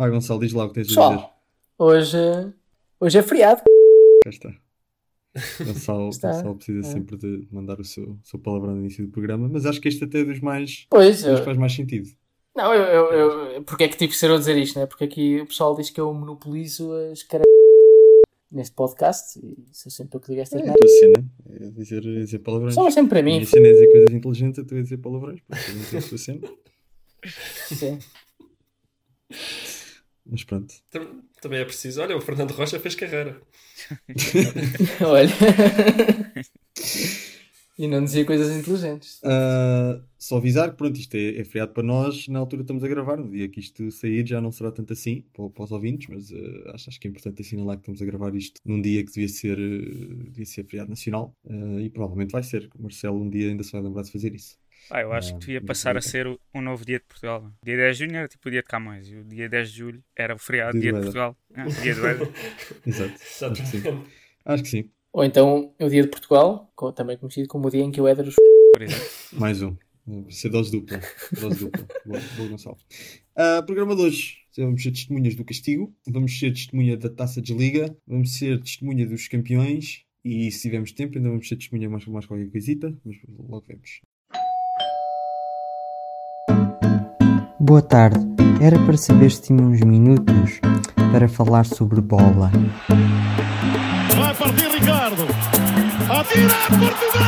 Ah, Gonçalo, diz lá o que tens a dizer. Pessoal, hoje, hoje é feriado. Cá está. Gonçalo, Está. Gonçalo precisa É. sempre de mandar o seu, seu palavrão no início do programa, mas acho que este até é dos mais. Pois, dos que eu, faz mais sentido. não, eu, eu, eu- porque é que tive que ser eu a dizer isto, né? Porque aqui o pessoal diz que eu monopolizo as caras neste podcast e sou sempre eu que digo É estas a merdas. tua cena, é dizer, é dizer palavrões. Só sempre para A mim. minha cena é dizer coisas inteligentes, a tua é dizer palavrões. um tem a sua cena. Sim. Mas pronto. Tam- Também é preciso. Olha, o Fernando Rocha fez carreira. Olha. e não dizia coisas inteligentes. Ah, só avisar que pronto, isto é, é feriado para nós, na altura estamos a gravar, no dia que isto sair já não será tanto assim para, para os ouvintes, mas ah, acho, acho que é importante assinalar que estamos a gravar isto num dia que devia ser, eh, devia ser feriado nacional e provavelmente vai ser. O Marcelo um dia ainda se vai lembrar de fazer isso. Ah, eu acho Ah, que devia mas passar a ser o- um novo dia de Portugal. Dia 10 de junho era tipo o dia de Camões e o dia 10 de julho era o feriado, Dia dia, de. Portugal. Ah, dia do Éder. Exato. Acho que sim. Acho que sim. Ou então o dia de Portugal, também conhecido como o dia em que o Éder os Por exemplo. Mais um. Vai ser dose dupla. Dose dupla. Boa, boa Gonçalo. Ah, programa de hoje. Vamos ser testemunhas do castigo. Vamos ser testemunha da taça de desliga. Vamos ser testemunha dos campeões. E se tivermos tempo, ainda vamos ser testemunha mais, mais qualquer coisita. Mas logo vemos. Boa tarde. Era para saber se tinha uns minutos para falar sobre bola. Vai partir Ricardo. Atira Portugal!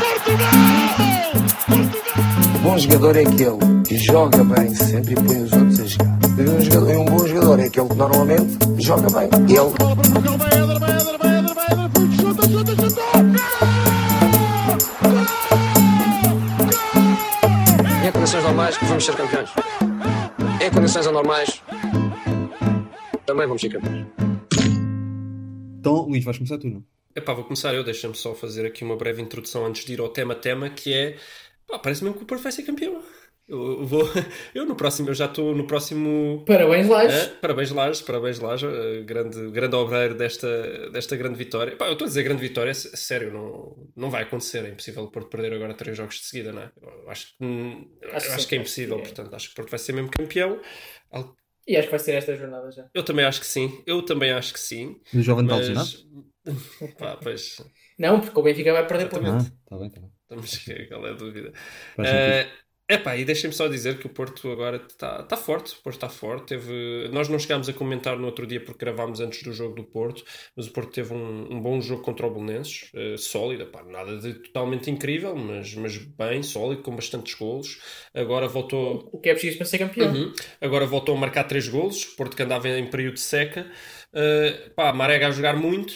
Portugal! Portugal! Bom jogador é aquele que joga bem sempre e põe os outros a jogar. E um, jogador- um bom jogador é aquele que normalmente joga bem. Ele condições normais vamos ser campeões. Em condições anormais também vamos ser campeões. Então, Luís, vais começar tu, não? Epá, vou começar eu. Deixa-me só fazer aqui uma breve introdução antes de ir ao tema-tema, que é... Pá, parece mesmo que o Porto vai ser campeão. Eu vou... Eu no próximo... Eu já estou no próximo... Parabéns, Lages. É, parabéns Lages, parabéns Lages, eh, grande, grande obreiro desta, desta grande vitória. Pá, eu estou a dizer grande vitória, sério, não, não vai acontecer, é impossível o Porto perder agora três jogos de seguida, não é? Eu acho, que, Acho que acho, que é impossível, é. portanto, acho que o Porto vai ser mesmo campeão. E acho que vai ser esta jornada já. Eu também acho que sim, eu também acho que sim, Do Jovem está lesionado? mas... Pá, pois, Não, porque o Benfica vai perder por. Ah, está bem, está bem. estamos qual é a dúvida. É epá, e deixem-me só dizer que o Porto agora está tá forte. O Porto está forte. Teve... Nós não chegámos a comentar no outro dia porque gravámos antes do jogo do Porto, mas o Porto teve um, um bom jogo contra o Belenenses, eh, sólido, epá, nada de totalmente incrível, mas, mas bem, sólido, com bastantes golos. Agora voltou. O que é preciso para ser campeão. Uhum. Agora voltou a marcar três golos. O Porto que andava em período de seca. Uh, pá, Marega a jogar muito,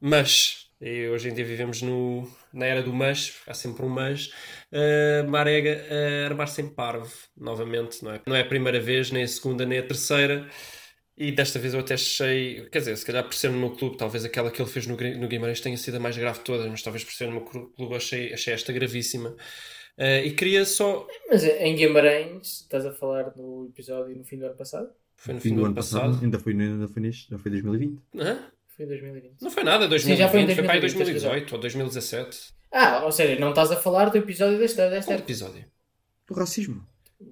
mas e hoje em dia vivemos no, na era do mas, há sempre um mas. Uh, Marega a armar-se em parvo novamente, não é? Não é a primeira vez, nem a segunda, nem a terceira. E desta vez eu até achei, quer dizer, se calhar por ser no meu clube, talvez aquela que ele fez no, no Guimarães tenha sido a mais grave de todas, mas talvez por ser no meu clube achei, achei esta gravíssima. Uh, e queria só. Mas em Guimarães, estás a falar do episódio no fim do ano passado? Foi no Fim do ano passado. Ainda foi, ainda foi neste, já foi 2020. Hã? Foi em 2020. Não foi nada, 2020, Sim, já foi em foi para aí 2020, 2018 ou 2017. Ah, ou seja, não estás a falar do episódio desta, desta Qual episódio? Do racismo.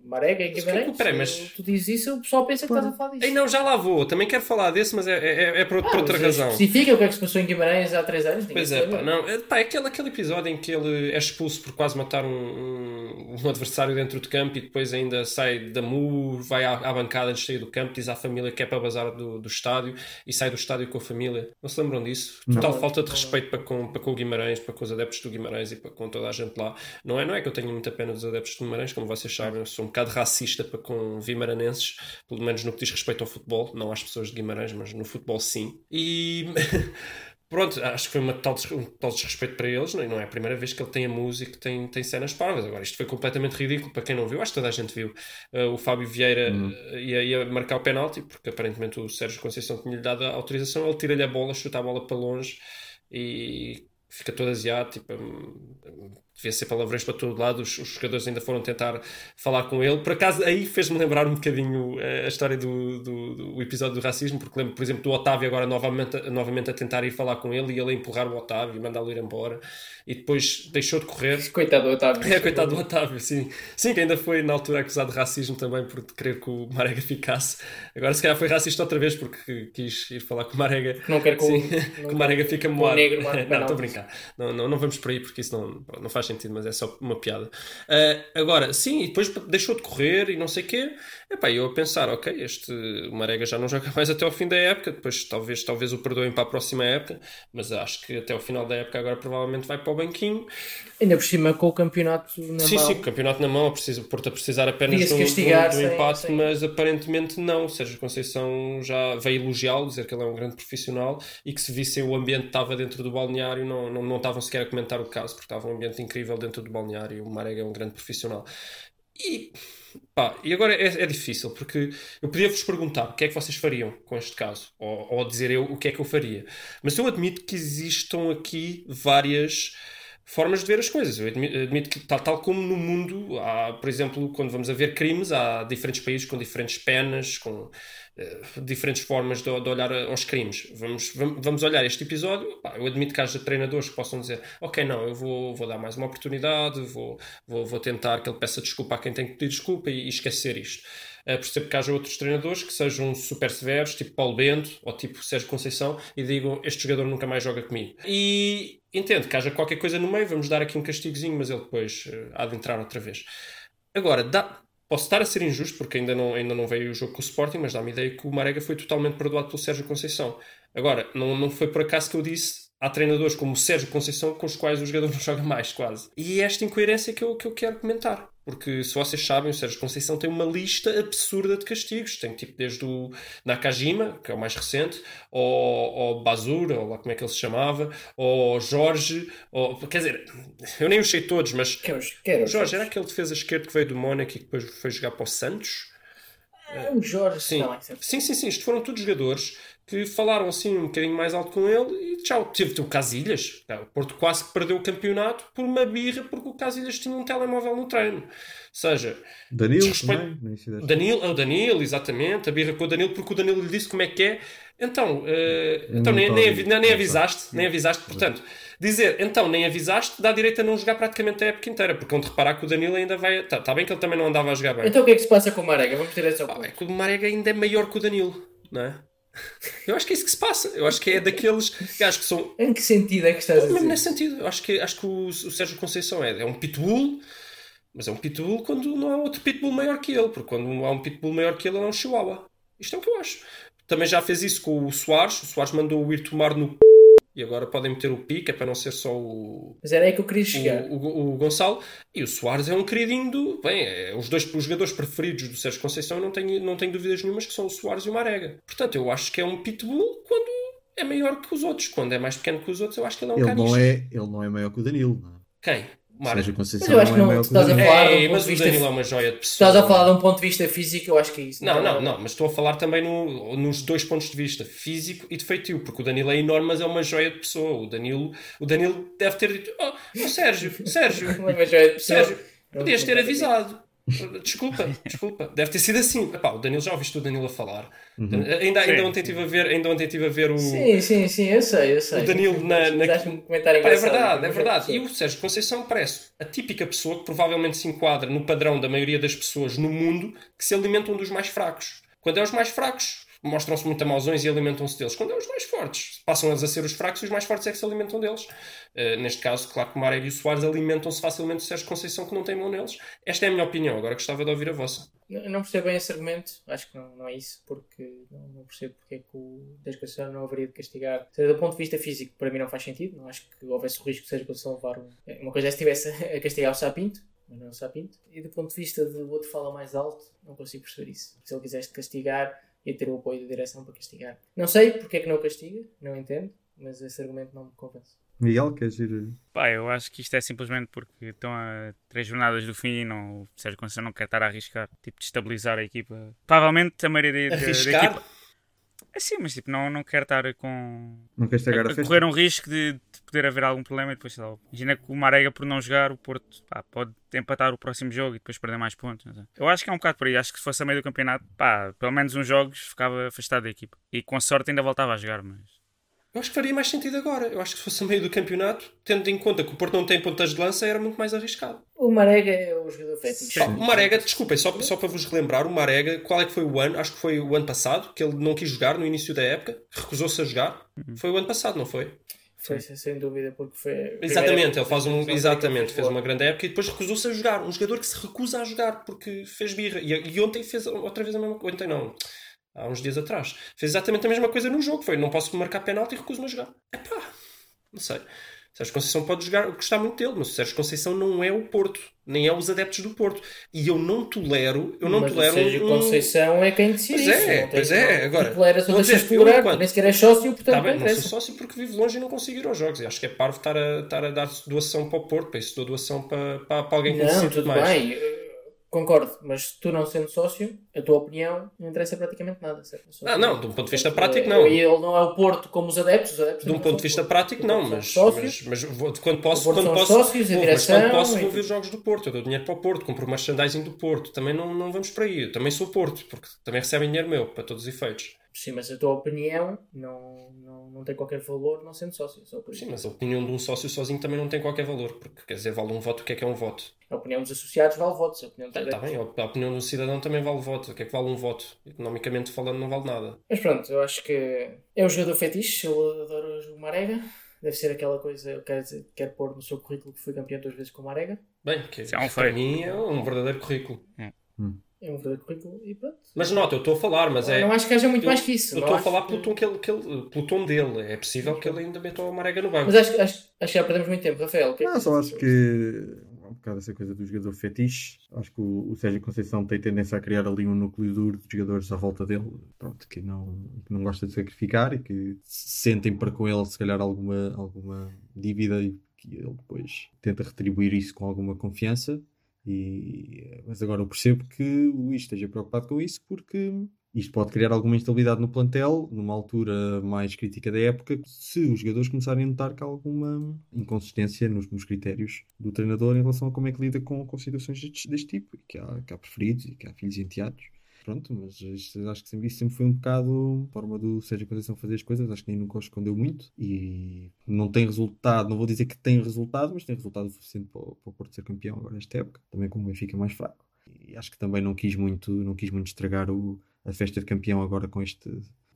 Marega em Mas que- Guimarães. peraí, mas- Tu dizes isso, o pessoal pensa que estás a falar disso. Ei, não, já lá vou. Também quero falar desse, mas é, é, é por, por Ah, outra mas razão. Especifica o que é que se passou em Guimarães há 3 anos. Pois é, pá, não, é, pá, é aquele, aquele episódio em que ele é expulso por quase matar um, um, adversário dentro de campo e depois ainda sai da MU, vai à, à bancada antes de sair do campo, diz à família que é para bazar do, do estádio e sai do estádio com a família. Não se lembram disso? Total Não. falta de respeito para com, para com o Guimarães, para com os adeptos do Guimarães e para com toda a gente lá. Não é, não é que eu tenho muita pena dos adeptos do Guimarães, como vocês sabem, eu sou um bocado racista para com vimaranenses, pelo menos no que diz respeito ao futebol, não às pessoas de Guimarães, mas no futebol sim. E Pronto, acho que foi uma tal, um tal desrespeito para eles, não é? Não é a primeira vez que ele tem a música, tem, tem cenas parvas. Agora, isto foi completamente ridículo para quem não viu, acho que toda a gente viu. Uh, o Fábio Vieira uh, ia, ia marcar o penalti, porque aparentemente o Sérgio Conceição tinha-lhe dado a autorização, ele tira-lhe a bola, chuta a bola para longe e fica todo asiado, tipo, hum, devia ser palavrões para todo lado, os, os jogadores ainda foram tentar falar com ele. Por acaso, aí fez-me lembrar um bocadinho eh, a história do, do, do episódio do racismo, porque lembro, por exemplo, do Otávio agora novamente, novamente a tentar ir falar com ele e ele a empurrar o Otávio e mandá-lo ir embora. E depois deixou de correr. Coitado do Otávio. É, coitado do Otávio, sim. Sim, que ainda foi na altura acusado de racismo também por querer que o Marega ficasse. Agora, se calhar, foi racista outra vez porque quis ir falar com o Marega. Não quero que o- Sim, não que o Marega o moado. Não, estou a brincar. Não, não, não vamos por aí porque isso não, não faz sentido, mas é só uma piada. Ah, agora, sim, e depois deixou de correr e não sei o quê. Epá, eu a pensar, ok, este o Marega já não joga mais até ao fim da época, depois talvez, talvez o perdoem para a próxima época, mas acho que até ao final da época agora provavelmente vai para o banquinho. Ainda por cima com o campeonato na sim, mão. sim, o campeonato na mão, preciso, o Porto a precisar apenas do, do, empate, sem- mas aparentemente não. Sérgio Conceição já veio elogiá-lo, dizer que ele é um grande profissional e que se vissem o ambiente que estava dentro do balneário, não, não, não estavam sequer a comentar o caso, porque estava um ambiente incrível dentro do balneário. O Marega é um grande profissional. E, pá, e agora é, é difícil, porque eu podia vos perguntar o que é que vocês fariam com este caso, ou, ou dizer eu o que é que eu faria. Mas eu admito que existam aqui várias formas de ver as coisas. Eu admi- admito que, tal, tal como no mundo, há, por exemplo, quando vamos a ver crimes, há diferentes países com diferentes penas, com eh, diferentes formas de, de olhar aos crimes. Vamos, vam- vamos olhar este episódio. eu admito que haja treinadores que possam dizer: Ok, não, eu vou, vou dar mais uma oportunidade, vou, vou, vou tentar que ele peça desculpa a quem tem que pedir desculpa e, e esquecer isto. Uh, percebo que haja outros treinadores que sejam super severos, tipo Paulo Bento ou tipo Sérgio Conceição, e digam: Este jogador nunca mais joga comigo. E entendo que haja qualquer coisa no meio, vamos dar aqui um castigozinho, mas ele depois uh, há de entrar outra vez. Agora, dá, posso estar a ser injusto, porque ainda não, ainda não veio o jogo com o Sporting, mas dá-me ideia que o Marega foi totalmente perdoado pelo Sérgio Conceição. Agora, não, não foi por acaso que eu disse. Há treinadores como o Sérgio Conceição com os quais o jogador não joga mais, quase. E é esta incoerência que eu, que eu quero comentar. Porque, se vocês sabem, o Sérgio Conceição tem uma lista absurda de castigos. Tem tipo desde o Nakajima, que é o mais recente, ou, ou Bazura, ou lá como é que ele se chamava, ou Jorge, ou, quer dizer, eu nem os sei todos, mas Quero, quero. o Jorge era aquele defesa esquerdo que veio do Mónaco e que depois foi jogar para o Santos? Ah, o Jorge. Sim. Não, é sim, sim, sim. Isto foram todos jogadores que falaram assim um bocadinho mais alto com ele e tchau. Teve o Casilhas. O Porto quase que perdeu o campeonato por uma birra porque o Casilhas tinha um telemóvel no treino. Ou seja, Danilo Desrespeito- também, Danilo, é o Danilo, exatamente, a birra com o Danilo, porque o Danilo lhe disse como é que é. Então, Eu então nem, nem, nem, avisaste, nem avisaste, portanto, dizer então nem avisaste dá direito a não jogar praticamente a época inteira, porque onde reparar que o Danilo ainda vai. Está tá bem que ele também não andava a jogar bem. Então o que é que se passa com o Marega? Vamos ter essa Pá, opinião. é que o Marega ainda é maior que o Danilo, não é? Eu acho que é isso que se passa. Eu acho que é daqueles gajos que são. Em que sentido é que estás a Mesmo dizer? nesse sentido, eu acho que, acho que o, o Sérgio Conceição é, é um pitbull, mas é um pitbull quando não há outro pitbull maior que ele, porque quando há um pitbull maior que ele, ele é um chihuahua. Isto é o que eu acho. Também já fez isso com o Soares. O Soares mandou-o ir tomar no c... e agora podem meter o pi, que é para não ser só o, Mas era aí que eu queria chegar. o, o, o Gonçalo e o Soares é um queridinho do. Bem, é, os dois os jogadores preferidos do Sérgio Conceição eu não tenho, não tenho dúvidas nenhumas que são o Soares e o Marega. Portanto, eu acho que é um pitbull quando é maior que os outros. Quando é mais pequeno que os outros, eu acho que ele é um Ele caniche. não é, ele não é maior que o Danilo. Não. é? Quem? Sérgio Conceição Mas eu acho não que é não- maior tu que o estás a Danilo. falar de um mas de o vista- Danilo é uma joia de pessoa. Estás a falar de um ponto de vista físico, eu acho que é isso. Não, não, não, mas estou a falar também no- nos dois pontos de vista, físico e de feitio, porque o Danilo é enorme, mas é uma joia de pessoa. O Danilo, o Danilo deve ter dito: Oh, oh, Sérgio, Sérgio, Não é uma joia de pessoa. Sérgio, podias ter avisado. Desculpa, desculpa. Deve ter sido assim. Epá, o Danilo, já ouviste o Danilo a falar? Ainda, ainda, Sim, ontem estive a ver, ainda ontem estive a ver o. Sim, sim, sim, eu sei, eu sei. O Danilo na- na- um comentário Pá, é engraçado. verdade, é verdade. E o Sérgio Conceição parece a típica pessoa que provavelmente se enquadra no padrão da maioria das pessoas no mundo que se alimentam dos mais fracos. Quando é os mais fracos, mostram-se muito mauzões e alimentam-se deles. Quando é os mais fortes, passam eles a ser os fracos e os mais fortes é que se alimentam deles. Uh, neste caso, claro que o Marega e o Soares alimentam-se facilmente do Sérgio Conceição que não tem mão neles. Esta é a minha opinião, agora gostava de ouvir a vossa. Eu não percebo bem esse argumento, acho que não, não é isso, porque não, não percebo porque é que o Sérgio Conceição não haveria de castigar. Do ponto de vista físico, para mim não faz sentido, não acho que houvesse o risco de Sérgio Conceição levar um. Uma coisa é se estivesse a castigar o Sapinto, mas não é o Sapinto. E do ponto de vista do outro fala mais alto, não consigo perceber isso. Se ele quisesse castigar, ia ter o apoio da direção para castigar. Não sei porque é que não o castiga, não entendo, mas esse argumento não me convence. Miguel, queres ir? Pá, eu acho que isto é simplesmente porque estão a três jornadas do fim e não, o Sérgio Conceição não quer estar a arriscar, tipo, destabilizar a equipa. Provavelmente a maioria da, da equipa. É sim, mas tipo, não, não quer estar com. Não queres estragar a a festa? correr um risco de poder haver algum problema e depois, sei lá, imagina que o Marega por não jogar, o Porto pá, pode empatar o próximo jogo e depois perder mais pontos. não sei. Eu acho que é um bocado por aí. Acho que se fosse a meio do campeonato, pá, pelo menos uns jogos ficava afastado da equipa. E com sorte ainda voltava a jogar, mas. Eu acho que faria mais sentido agora. Eu acho que se fosse a meio do campeonato, tendo em conta que o Porto não tem pontas de lança, era muito mais arriscado. O Marega é o jogador. Pá, o Marega, desculpem, só, só para vos relembrar, o Marega, qual é que foi o ano? Acho que foi o ano passado, que ele não quis jogar no início da época, recusou-se a jogar. Foi o ano passado, não foi? Foi sem dúvida, porque foi. Exatamente, ele faz um. Exatamente, fez uma grande época e depois recusou-se a jogar. Um jogador que se recusa a jogar porque fez birra. E, e ontem fez outra vez a mesma coisa. Ontem não. Há uns dias atrás. Fez exatamente a mesma coisa no jogo. Foi, não posso marcar penalti e recuso-me a jogar. Epá, não sei. Sérgio Conceição pode jogar, gostar muito dele, mas o Sérgio Conceição não é o Porto, nem é os adeptos do Porto. E eu não tolero, eu não mas tolero o Sérgio um- Conceição é quem decide Pois isso. é, não pois é. não- Agora, toleras ou vou deixas enquanto- nem sequer és sócio, portanto Tá não bem, não sou interessa. sócio porque vivo longe e não consigo ir aos jogos. E acho que é parvo estar a, estar a dar doação para o Porto. Para isso dou doação para, para, para alguém que Não, tudo mais. bem, concordo, mas tu não sendo sócio, a tua opinião não interessa praticamente nada. Certo? Ah, não, de um ponto de vista prático, não. E ele não é o Porto como os adeptos. Os adeptos De um ponto de vista prático, não, mas, sócios, mas, mas vou- quando posso, quando posso, sócios, a Ouve, mas quando direção posso, vou ver jogos do Porto. Eu dou dinheiro para o Porto, compro merchandising do Porto. Também não, não vamos para aí. Eu também sou Porto, porque também recebem dinheiro meu, para todos os efeitos. Sim, mas a tua opinião não, não, não tem qualquer valor não sendo sócio. Só por. Sim, mas a opinião de um sócio sozinho também não tem qualquer valor, porque quer dizer, vale um voto, o que é que é um voto? A opinião dos associados vale votos. A opinião dos Está adeptos. bem, a opinião um cidadão também vale voto. O que é que vale um voto? Economicamente falando, não vale nada. Mas pronto, eu acho que é o jogador fetiche. Eu adoro o Marega. Deve ser aquela coisa, eu quero, dizer- quero pôr no seu currículo que fui campeão duas vezes com o Marega. Bem, que é um para mim é um verdadeiro currículo. É um verdadeiro currículo e pronto. Mas nota, eu estou a falar, mas é. não acho que haja muito eu- mais que isso. Eu estou a falar que- pelo tom, que ele, que ele- pelo tom dele. É possível que ele ainda meta o Marega no banco. Mas acho, acho, acho que já perdemos muito tempo, Rafael. é que Não, só acho que há um bocado essa coisa do jogador fetiche. Acho que o, o Sérgio Conceição tem tendência a criar ali um núcleo duro de jogadores à volta dele, pronto, que não, que não gosta de sacrificar e que sentem para com ele, se calhar, alguma, alguma dívida e que ele depois tenta retribuir isso com alguma confiança. E, mas agora eu percebo que o Luís esteja preocupado com isso porque isto pode criar alguma instabilidade no plantel, numa altura mais crítica da época, se os jogadores começarem a notar que há alguma inconsistência nos, nos critérios do treinador em relação a como é que lida com, com situações deste, deste tipo, que há, que há preferidos e que há filhos enteados. Pronto, mas isto, acho que sempre, isso sempre foi um bocado forma do Sérgio Conceição fazer as coisas, acho que nem nunca o escondeu muito e não tem resultado, não vou dizer que tem resultado, mas tem resultado suficiente para, para o Porto ser campeão agora nesta época, também como o Benfica é mais fraco. E acho que também não quis muito, não quis muito estragar o, a festa de campeão agora com este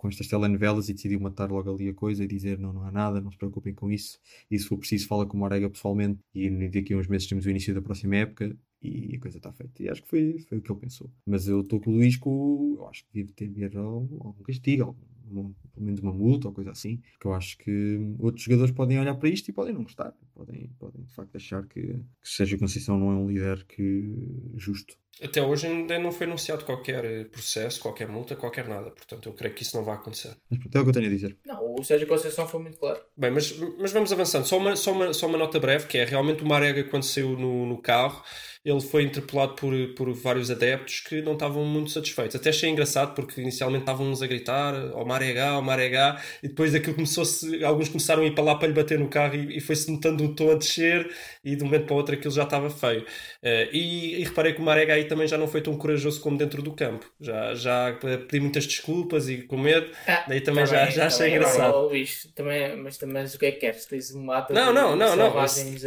com estas telenovelas e decidiu matar logo ali a coisa e dizer não, não há nada, não se preocupem com isso. E se for preciso fala com o Marega pessoalmente e daqui a uns meses temos o início da próxima época e a coisa está feita. E acho que foi, foi o que ele pensou. Mas eu estou com o Luís com eu acho que devia ter algum, algum castigo, algum- pelo menos uma multa ou coisa assim, porque eu acho que outros jogadores podem olhar para isto e podem não gostar, podem, podem de facto achar que, que Sérgio Conceição não é um líder que justo. Até hoje ainda não foi anunciado qualquer eh, processo, qualquer multa, qualquer nada. Portanto, eu creio que isso não vai acontecer. Mas pronto, é o que eu tenho a dizer. Não, o Sérgio Conceição foi muito claro. Bem, mas, mas vamos avançando. Só uma, só, uma, só uma nota breve, que é realmente o Marega, quando saiu no, no carro, ele foi interpelado por, por vários adeptos que não estavam muito satisfeitos. Até achei engraçado, porque inicialmente estavam uns a gritar ao Marega, ao Marega, e depois aquilo começou-se, alguns começaram a ir para lá para lhe bater no carro e, e foi-se notando um tom a descer, e de um momento para o outro aquilo já estava feio. Eh, e, e reparei que o Marega aí também já não foi tão corajoso como dentro do campo. Já, já pedi muitas desculpas e com medo. Ah, Daí também tá já- já tá achei engraçado. Oh, Luís, também, mas também mas o que é que queres? Tens uma ata Não, não, não, não.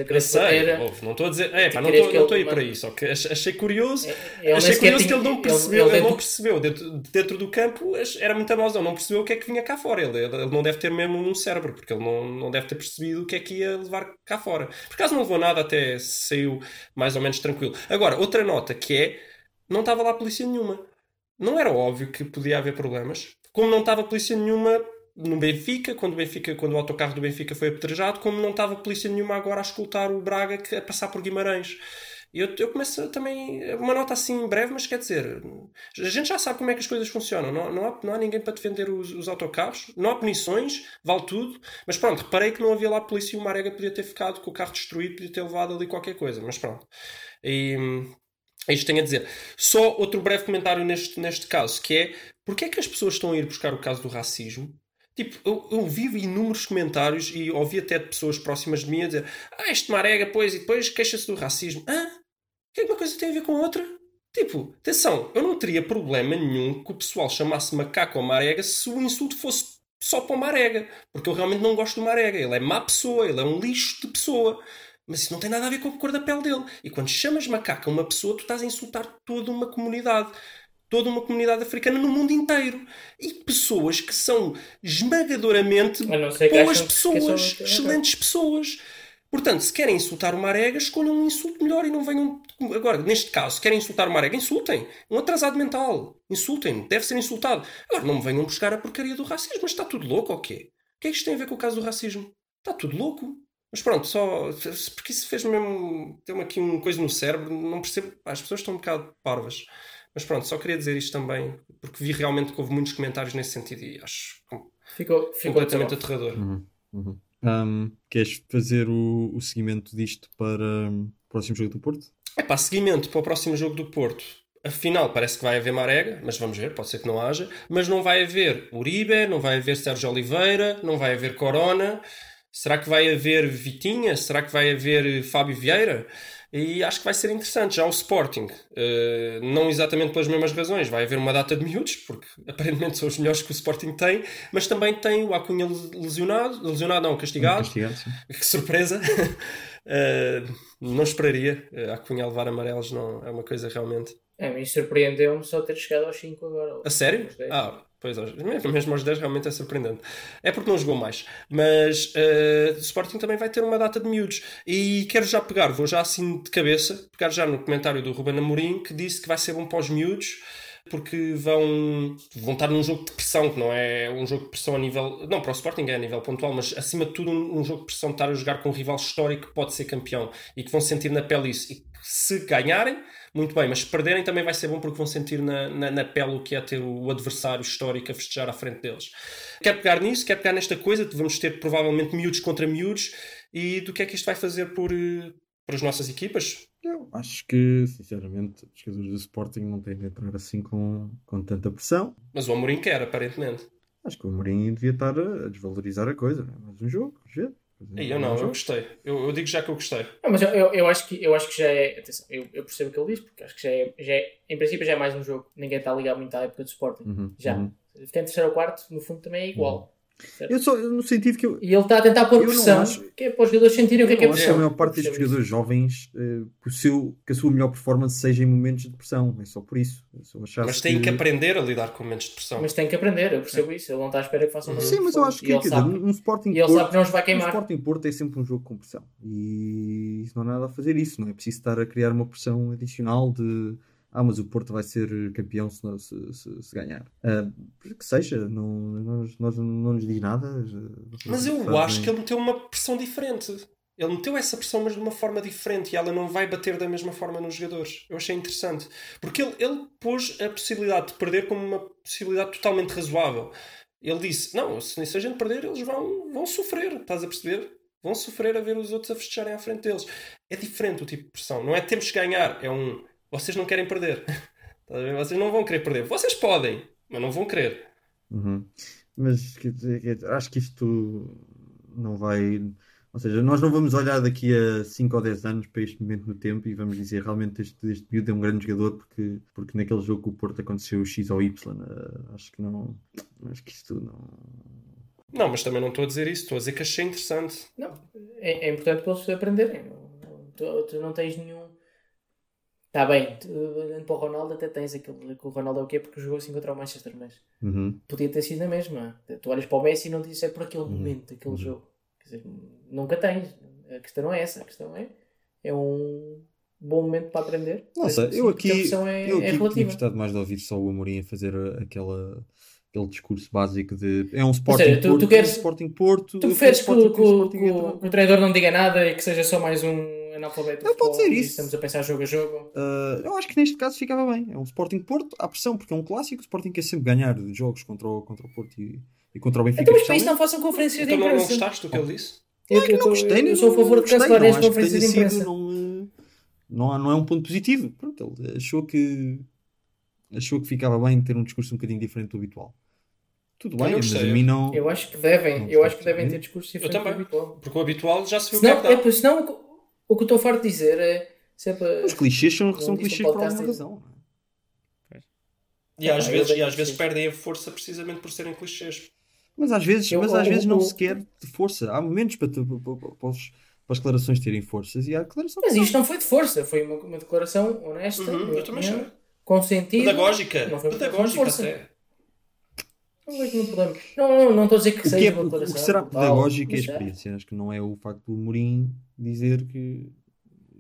Querer sei, ouve, não estou a dizer. É, pá, não estou que não estou a ele ir para isso. Ach- Achei curioso. Ele achei nem sequer curioso que ele não ele- percebeu, ele ele, não dentro- percebeu dentro, dentro do campo era muito mauzão, não percebeu o que é que vinha cá fora. Ele, ele não deve ter mesmo um cérebro, porque ele não, não deve ter percebido o que é que ia levar cá fora. Por acaso não levou nada, até saiu mais ou menos tranquilo. Agora, outra nota que é: não estava lá polícia nenhuma. Não era óbvio que podia haver problemas. Como não estava polícia nenhuma no Benfica, quando o, Benfica, quando o autocarro do Benfica foi apedrejado, como não estava polícia nenhuma agora a escutar o Braga que- a passar por Guimarães. Eu, eu começo também. Uma nota assim breve, mas quer dizer, a gente já sabe como é que as coisas funcionam. Não, não, há, não há ninguém para defender os, os autocarros, não há punições, vale tudo. Mas pronto, reparei que não havia lá polícia e o Marega podia ter ficado com o carro destruído, podia ter levado ali qualquer coisa. Mas pronto. E, é isto tenho a dizer. Só outro breve comentário neste, neste caso, que é porque é que as pessoas estão a ir buscar o caso do racismo Tipo, eu, eu vi inúmeros comentários e ouvi até de pessoas próximas de mim a dizer ah, este marega, pois, e depois queixa-se do racismo. Ah, o que é que uma coisa tem a ver com a outra? Tipo, atenção, eu não teria problema nenhum que o pessoal chamasse macaco ou marega se o insulto fosse só para o marega. Porque eu realmente não gosto do marega. Ele é má pessoa, ele é um lixo de pessoa. Mas isso não tem nada a ver com a cor da pele dele. E quando chamas macaco a uma pessoa, tu estás a insultar toda uma comunidade. Toda uma comunidade africana no mundo inteiro. E pessoas que são esmagadoramente boas são- pessoas, que- excelentes pessoas. Portanto, se querem insultar uma arega, escolham um insulto melhor e não venham. Agora, neste caso, querem insultar uma arega, insultem. Um atrasado mental. Insultem. Deve ser insultado. Agora, não me venham buscar a porcaria do racismo. Mas está tudo louco ou quê? O que é que isto tem a ver com o caso do racismo? Está tudo louco. Mas pronto, só. Porque isso fez mesmo. Deu-me aqui uma coisa no cérebro. Não percebo. As pessoas estão um bocado parvas. Mas pronto, só queria dizer isto também. Porque vi realmente que houve muitos comentários nesse sentido e acho Ficou, ficou completamente aterrador. Uhum, uhum. Ahm, queres fazer o, o seguimento disto para o próximo jogo do Porto? É pá, seguimento para o próximo jogo do Porto. Afinal, parece que vai haver Marega, mas vamos ver, pode ser que não haja. Mas não vai haver Uribe, não vai haver Sérgio Oliveira, não vai haver Corona. Será que vai haver Vitinha? Será que vai haver Fábio Vieira? E acho que vai ser interessante. Já o Sporting, eh, não exatamente pelas mesmas razões, vai haver uma data de miúdos, porque aparentemente são os melhores que o Sporting tem, mas também tem o Acunha lesionado, lesionado não, castigado. Castigado. Que surpresa! Eh, não esperaria. Uh, a Cunha levar amarelos não é uma coisa realmente. A mim surpreendeu-me só ter chegado aos 5 agora. A sério? Ah, pois mesmo aos 10 realmente é surpreendente. É porque não jogou mais. Mas o Sporting também vai ter uma data de miúdos. E quero já pegar, vou já assim de cabeça, pegar já no comentário do Ruben Amorim que disse que vai ser bom para os miúdos. Porque vão, vão estar num jogo de pressão, que não é um jogo de pressão a nível. Não, para o Sporting é a nível pontual, mas acima de tudo um, um jogo de pressão de estar a jogar com um rival histórico que pode ser campeão e que vão sentir na pele isso. E se ganharem, muito bem, mas se perderem também vai ser bom porque vão sentir na, na, na pele o que é ter o adversário histórico a festejar à frente deles. Quero pegar nisso, quero pegar nesta coisa, vamos ter provavelmente miúdos contra miúdos e do que é que isto vai fazer por, por as nossas equipas. Eu acho que, sinceramente, os jogadores do Sporting não têm de entrar assim com, com tanta pressão. Mas o Amorim quer, aparentemente. Acho que o Mourinho devia estar a, desvalorizar a coisa. não é? Mais um jogo, vamos ver. E eu não, eu gostei. Eu, eu digo já que eu gostei. Não, mas eu, eu, eu acho que, eu acho que já é. Atenção, eu, eu percebo o que ele diz, porque acho que já é, já é. Em princípio, já é mais um jogo. Ninguém está a ligar muito à época do Sporting. Uhum, Já. uhum. Ficar em terceiro ou quarto, no fundo, também é igual. Certo? Eu só, no sentido que eu, E ele está a tentar pôr pressão, acho- que é para os jogadores sentirem o que é que é eu acho que a pressão. maior parte destes jogadores jovens, eh, que, o seu, que a sua melhor performance seja em momentos de pressão. É só por isso. É Mas têm que aprender a lidar com momentos de pressão. Mas tem que aprender, eu percebo isso. Ele não está à espera que faça uma Sim, mas eu acho que sabe, dizer, um Sporting e ele Porto- sabe que não os vai O queimar. Sporting Porto é sempre um jogo com pressão e isso não há nada a fazer isso, não é preciso estar a criar uma pressão adicional de ah, mas o Porto vai ser campeão se, não- se, se- se ganhar. Ah, que seja, não, nós, nós não nos diz nada. Mas eu fazem- acho que ele meteu uma pressão diferente. Ele meteu essa pressão, mas de uma forma diferente e ela não vai bater da mesma forma nos jogadores. Eu achei interessante. Porque ele, ele pôs a possibilidade de perder como uma possibilidade totalmente razoável. Ele disse: Não, se, se a gente perder, eles vão, vão sofrer. Estás a perceber? Vão sofrer a ver os outros a festejarem à frente deles. É diferente o tipo de pressão. Não é temos que ganhar. É um vocês não querem perder. Vocês não vão querer perder. Vocês podem, mas não vão querer. Uhum. Mas acho que isto não vai. Ou seja, nós não vamos olhar daqui a 5 ou 10 anos para este momento no tempo e vamos dizer realmente este, este miúdo é um grande jogador porque, porque naquele jogo com o Porto aconteceu X ou Y. Ah, acho que não. Acho que isto não. Não, mas também não estou a dizer isso. Estou a dizer que achei interessante. Não, é, é importante para eles aprenderem. Tu, tu não tens nenhum. Está bem, tu, olhando para o Ronaldo, até tens aquele. que O Ronaldo é o quê? Porque jogou assim contra o Manchester, mas Uhum. podia ter sido na mesma. Tu olhas para o Messi e não dizes é por aquele Uhum. momento, aquele jogo. Quer dizer, nunca tens. A questão não é essa. A questão é. É um bom momento para aprender. Nossa, Parece-me eu aqui, é, eu é aqui tinha relativa. gostado mais de ouvir só o Amorim a fazer aquela, aquele discurso básico de é um Sporting seja, tu- tu Porto, queres- é um Sporting Porto. Tu preferes que, que que que o treinador não diga nada e que seja só mais um analfabeto de Ele pode e isso. Estamos a pensar jogo a jogo. Uh, eu acho que neste caso ficava bem. É um Sporting Porto, há pressão, porque é um clássico. O Sporting quer sempre ganhar jogos contra o, contra o Porto e, e contra o Benfica. Então, mas para isso não façam conferências de Então não, não imprensa. gostaste do que ele disse? Eu, Não é que eu não tô- gostei, eu sou a favor de cancelar não as conferências de imprensa. Não, uh, não, não é um ponto positivo. Pronto, ele achou que achou que ficava bem ter um discurso um bocadinho diferente do habitual. Tudo bem, eu mas a mim não. Eu acho que devem, Não eu acho que devem ter discursos Eu diferentes do habitual. Porque o habitual já se viu é Senão, que é, senão o que- eu estou farto de dizer é. Se é para... Os clichês são, Não são clichês por alguma razão. E às Ah, eu vezes, e às vezes perdem a força precisamente por serem clichês. Mas às vezes, Eu- mas às o- vezes não o- se quer de força. Há momentos para, te- para, para- para os- para as declarações terem forças e há declarações Mas não. isto não foi de força, foi uma, uma declaração honesta, Uhum, eu também achei. com sentido. Pedagógica. Não foi- não Pedagógica até. Não vejo nenhum problema. Não, não, não estou a dizer que O que, seja é, uma o que será pedagógico é a experiência. Acho que não é o facto do Mourinho dizer que.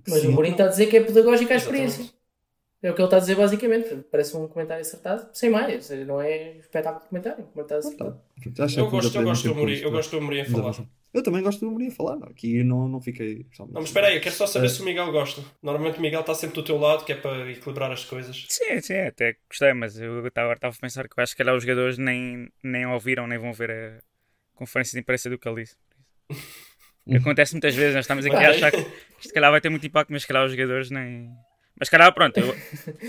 que Mas sim o ou Mourinho está a dizer que é pedagógica a Exatamente. experiência. É o que ele está a dizer basicamente. Parece um comentário acertado, sem mais. Não é espetáculo de comentário. Um comentário acertado. tá. Eu gosto, eu gosto do Mourinho, eu gosto do Mourinho a falar. Eu também gosto do Mourinho falar. não. Aqui não, não fiquei. Não, mas espera aí, eu quero só saber É. se o Miguel gosta. Normalmente o Miguel está sempre do teu lado, que é para equilibrar as coisas. Sim, sim, até gostei, mas eu agora estava a pensar que eu acho que calhar os jogadores nem, nem ouviram, nem vão ver a conferência de imprensa do Calice. Acontece muitas vezes, nós estamos aqui a achar que isto se calhar vai ter muito impacto, mas se calhar os jogadores nem. Mas se calhar, pronto, eu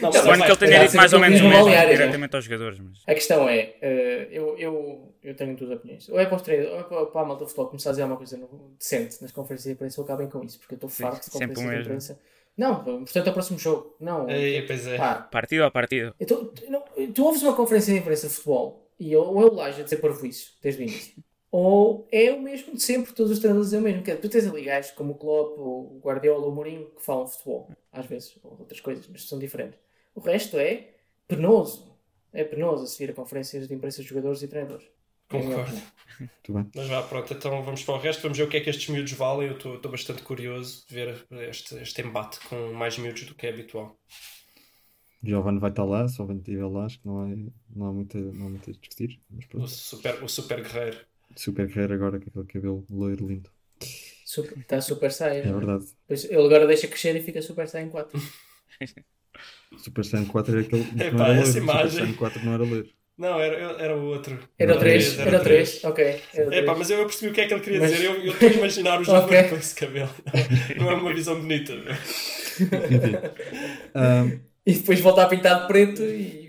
Não, suponho que ele tenha dito mais ou menos o mesmo diretamente aos jogadores. Mas... A questão é, eh, eu, eu, eu tenho duas opiniões. Ou é para os treinadores, ou é para, para a malta de futebol começar a dizer alguma coisa decente nas conferências de imprensa, ou acabem com isso, porque eu estou farto de conferências o de mesmo. imprensa. Não, portanto é o próximo jogo. Não. Ei, pois é. Pá, Partido a partido. eu tô- não, tu ouves uma conferência de imprensa de futebol e ou é o Laje a dizer parvoíço desde o início, ou é o mesmo de sempre, todos os treinadores dizem o mesmo. Que é, tu tens ali gajos como o Klopp, o Guardiola, o Mourinho, que falam futebol, às vezes, ou outras coisas, mas são diferentes. O resto é penoso. É penoso assistir a conferências de imprensa de jogadores e treinadores. É Concordo. Muito bem. Mas vá, pronto, então vamos para o resto. Vamos ver o que é que estes miúdos valem. Eu estou bastante curioso de ver este, este embate com mais miúdos do que é habitual. Giovanni vai estar lá, se o Giovanni estiver lá, acho que não, é, não, há muito, não há muito a discutir. Mas O super, o super guerreiro. Super guerreiro agora com aquele cabelo loiro lindo. Super, está Super Saiyan. É verdade. Pois ele agora deixa crescer e fica Super Saiyan 4. Super Saiyan 4 era aquele. não Epá, era loiro. essa Super imagem. Saiyan 4 não era loiro. Não, era, era o outro. Era o Era 3, três, era o 3, ok. Epá, três. mas eu percebi o que é que ele queria Mas- dizer. Eu eu estou a imaginar o Ok. com esse cabelo. Não é uma visão bonita. Enfim. Ahm, E depois volta a pintar de preto e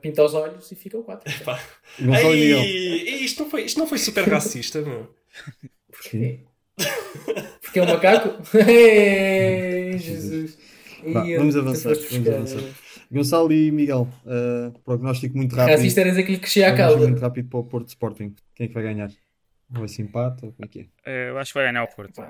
pinta os olhos e fica o 4. Epá. Gonçalo Ei, isto, não foi, isto não foi super racista, meu. Porquê? Porque é um macaco? Ei, Jesus. Ih, vamos avançar, vamos avançar. Gonçalo e Miguel, ah, prognóstico muito rápido. Racista era dizer que crescia a Prognóstico muito cauda. rápido para o Porto Sporting. Quem é que vai ganhar? Vai ser empate ou como é que é? Eh, Eu acho que vai ganhar o Porto.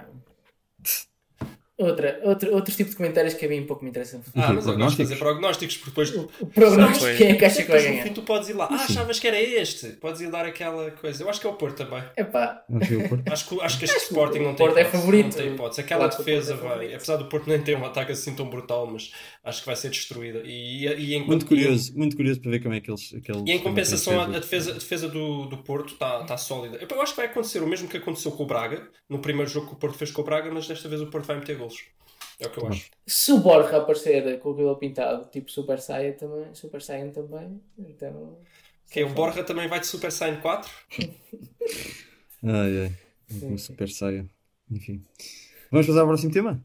Pá. Outra, outro, outro tipo de comentários que a mim um pouco me interessam. Ah, mas eu gosto de fazer Prognósticos? porque depois. O prognóstico, é que acha que vai no ganhar? fim tu podes ir lá. Ah, achavas que era este. Podes ir dar aquela coisa. Eu acho que é o Porto também. O Porto. Acho que, acho que este Sporting não o tem Porto é favorito. Não tem hipótese. Aquela o defesa é vai. Apesar do Porto nem ter um ataque assim tão brutal, mas acho que vai ser destruída. E, e, em, Muito curioso, muito curioso para ver como é que eles. aqueles E em compensação, a, a defesa. defesa, a defesa do, do Porto está tá sólida. Eu acho que vai acontecer o mesmo que aconteceu com o Braga, no primeiro jogo que o Porto fez com o Braga, mas desta vez o Porto vai meter golos. É o que eu acho. se o Borja aparecer com o cabelo pintado, tipo Super Saiyan também, Super Saiyan também, então... Que é, o Borja também vai de Super Saiyan 4. Ai ai. Uma super saia. Enfim. Vamos passar ao próximo tema?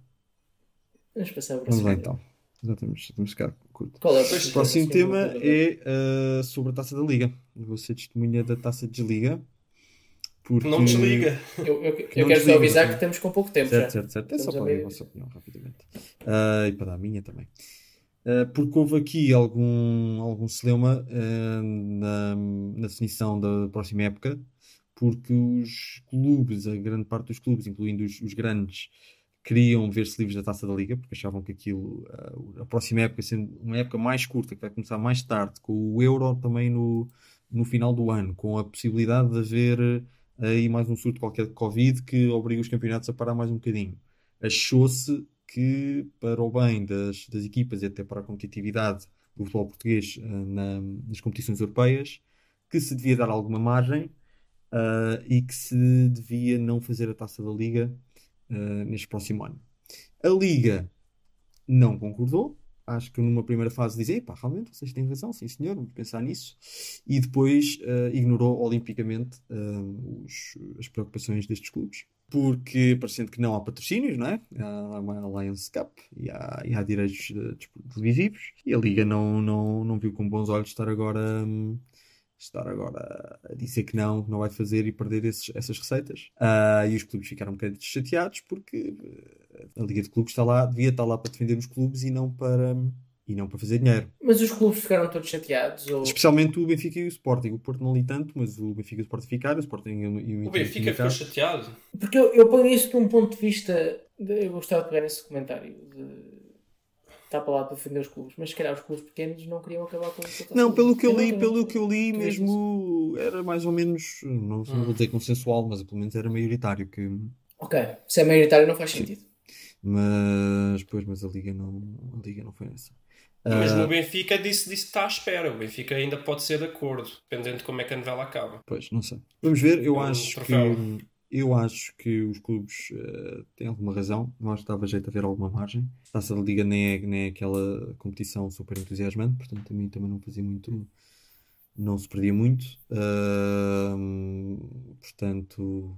Vamos passar para o Vamos lá próximo. então. Já estamos, estamos cá. curto. Qual é o O próximo, próximo tema é ah, sobre a taça da Liga. Vou ser testemunha da taça de desliga. Porque... Não desliga. Eu, eu, eu não quero desliga, só avisar que estamos com pouco tempo Certo, já. certo, certo. É só para dar a vossa opinião rapidamente. Ah, e para dar a minha também. Ah, porque houve aqui algum, algum celeuma ah, na, na definição da próxima época, porque os clubes, a grande parte dos clubes, incluindo os, os grandes, queriam ver-se livres da taça da Liga, porque achavam que aquilo, a próxima época, sendo uma época mais curta, que vai começar mais tarde, com o Euro também no, no final do ano, com a possibilidade de haver aí mais um surto qualquer de Covid que obriga os campeonatos a parar mais um bocadinho. Achou-se que, para o bem das, das equipas e até para a competitividade do futebol português ah, na- nas competições europeias, que se devia dar alguma margem ah, e que se devia não fazer a taça da Liga ah, neste próximo ano. A Liga não concordou. Acho que numa primeira fase dizia, pá, realmente vocês têm razão, sim senhor, vamos pensar nisso. E depois ah, ignorou olimpicamente ah, os- as preocupações destes clubes. Porque, parecendo que não há patrocínios, não é? Há uma Lions Cup e há, e há direitos desportivos. E a Liga não, não, não viu com bons olhos estar agora, hum, estar agora a dizer que não, que não vai fazer e perder esses- essas receitas. Ah, e os clubes ficaram um bocadinho chateados porque eh, a Liga de Clubes está lá, devia estar lá para defender os clubes e não para, e não para fazer dinheiro. Mas os clubes ficaram todos chateados. Ou... Especialmente o Benfica e o Sporting. O Porto não li tanto, mas o Benfica e o Sporting ficaram, o Sporting e o, O Benfica ficou chateado. Porque eu, eu ponho isso de um ponto de vista. de- eu gostava de pegar nesse comentário. De... Está para lá para defender os clubes, mas se calhar os clubes pequenos não queriam acabar com isso. Não, pelo que eu li, não- pelo que eu li, mesmo era mais ou menos, não, não vou dizer consensual, mas pelo menos era maioritário que Ok, se é maioritário não faz sentido. Mas pois, mas a liga não, a liga não foi essa. Mas Ah, no Benfica disse, disse que está à espera. O Benfica ainda pode ser de acordo, dependendo de como é que a novela acaba. Pois, não sei. Vamos ver, eu Um acho que troféu. eu acho que os clubes eh, têm alguma razão. Eu acho que dava jeito a ver alguma margem. A Taça da Liga nem é, nem é aquela competição super entusiasmante, portanto a mim também não fazia muito, não se perdia muito. Ahm, portanto,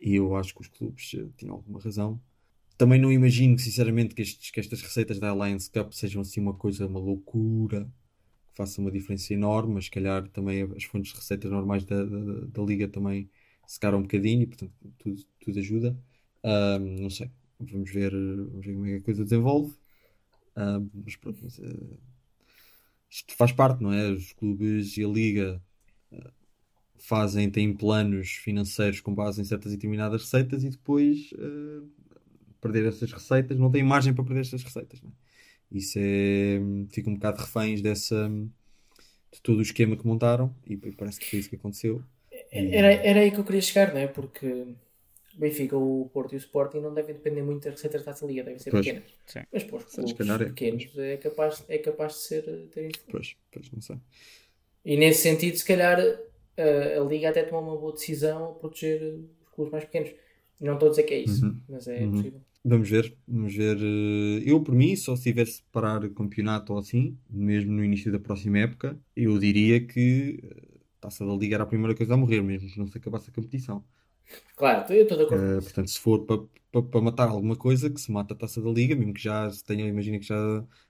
eu acho que os clubes eh, tinham alguma razão. Também não imagino, sinceramente, que, estes- que estas receitas da Alliance Cup sejam assim uma coisa, uma loucura que faça uma diferença enorme, mas se calhar também as fontes de receitas normais da, da, da liga também secaram um bocadinho e portanto tudo, tudo ajuda. Não sei, vamos ver, vamos ver como é que a coisa desenvolve. Mas pronto, mas, eh, isto faz parte, não é? Os clubes e a liga eh, fazem, têm planos financeiros com base em certas determinadas receitas e depois eh, perder essas receitas, não têm margem para perder essas receitas, não é? Isso é, fica um bocado reféns dessa, de todo o esquema que montaram e parece que foi isso que aconteceu. Era, era aí que eu queria chegar, não é? Porque o Benfica, o Porto e o Sporting não devem depender muito das receitas da Liga, devem ser Pois. pequenas. Sim. Mas para os Se clubes calhar é. pequenos é capaz, é capaz de ser ter influência. Pois, pois não sei. E nesse sentido, se calhar a, a Liga até tomou uma boa decisão a proteger os clubes mais pequenos. Não estou a dizer que é isso, Uhum. mas é Uhum. possível. Vamos ver, vamos ver. eh, Eu, por mim, só se tivesse parar o campeonato ou assim, mesmo no início da próxima época, eu diria que eh, a taça da Liga era a primeira coisa a morrer, mesmo que não se acabasse a competição. Claro, eu estou de acordo. Isso. portanto, se for para matar alguma coisa, que se mata a taça da Liga, mesmo que já se tenham, imagina que já,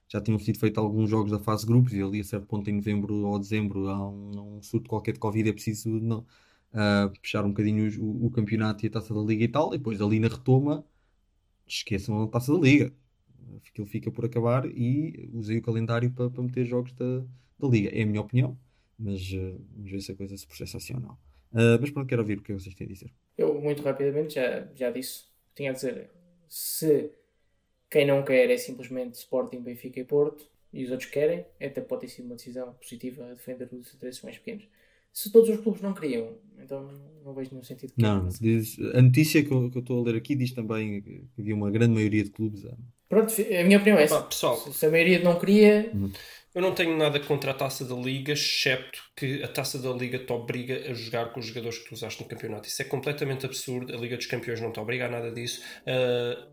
já tinham sido feitos alguns jogos da fase grupos e ali a certo ponto em novembro ou dezembro há um, um surto qualquer de Covid, é preciso não, ah, fechar um bocadinho o, o campeonato e a taça da Liga e tal, e depois ali na retoma, esqueçam a taça da Liga. Aquilo fica por acabar e usei o calendário para, para meter jogos da, da Liga. É a minha opinião, mas eh, vamos ver se a coisa se processa assim ou não. Ah, mas pronto, quero ouvir o que vocês têm a dizer. Eu, muito rapidamente, já, já disse. Tinha a dizer, se quem não quer é simplesmente Sporting, Benfica e Porto, e os outros querem, até pode ter sido uma decisão positiva a defender os interesses mais pequenos. Se todos os clubes não queriam, então não vejo nenhum sentido. que Não, diz- a notícia que eu, que eu estou a ler aqui diz também que havia uma grande maioria de clubes a, Pronto, a minha opinião é essa. Pá, pessoal, Se- Se a maioria não queria, eu não tenho nada contra a taça da Liga, excepto que a taça da Liga te obriga a jogar com os jogadores que tu usaste no campeonato. Isso é completamente absurdo. A Liga dos Campeões não te obriga a nada disso. Ah,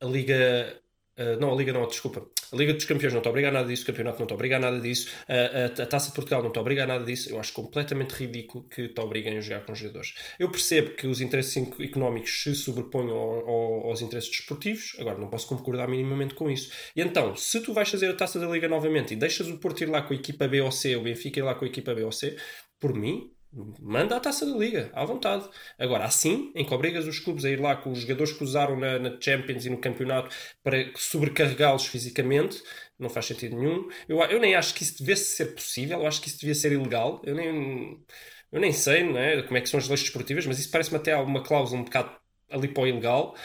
a Liga. ah, não, a Liga não, desculpa. A Liga dos Campeões não te obriga a nada disso, o Campeonato não te obriga a nada disso, a, a- a Taça de Portugal não te obriga a nada disso. Eu acho completamente ridículo que te obriguem a jogar com os jogadores. Eu percebo que os interesses in- económicos se sobreponham ao- ao- aos interesses desportivos, agora não posso concordar minimamente com isso. E então, se tu vais fazer a Taça da Liga novamente e deixas o Porto ir lá com a equipa B ou C, o Benfica ir lá com a equipa B ou C, por mim, manda a taça da Liga, à vontade. Agora, assim, em que obrigas os clubes a ir lá com os jogadores que usaram na, na Champions e no campeonato para sobrecarregá-los fisicamente, não faz sentido nenhum. Eu, eu nem acho que isso devesse ser possível, eu acho que isso devia ser ilegal. Eu nem, eu nem sei não é, como é que são as leis desportivas, mas isso parece-me até alguma cláusula um bocado ali para o ilegal.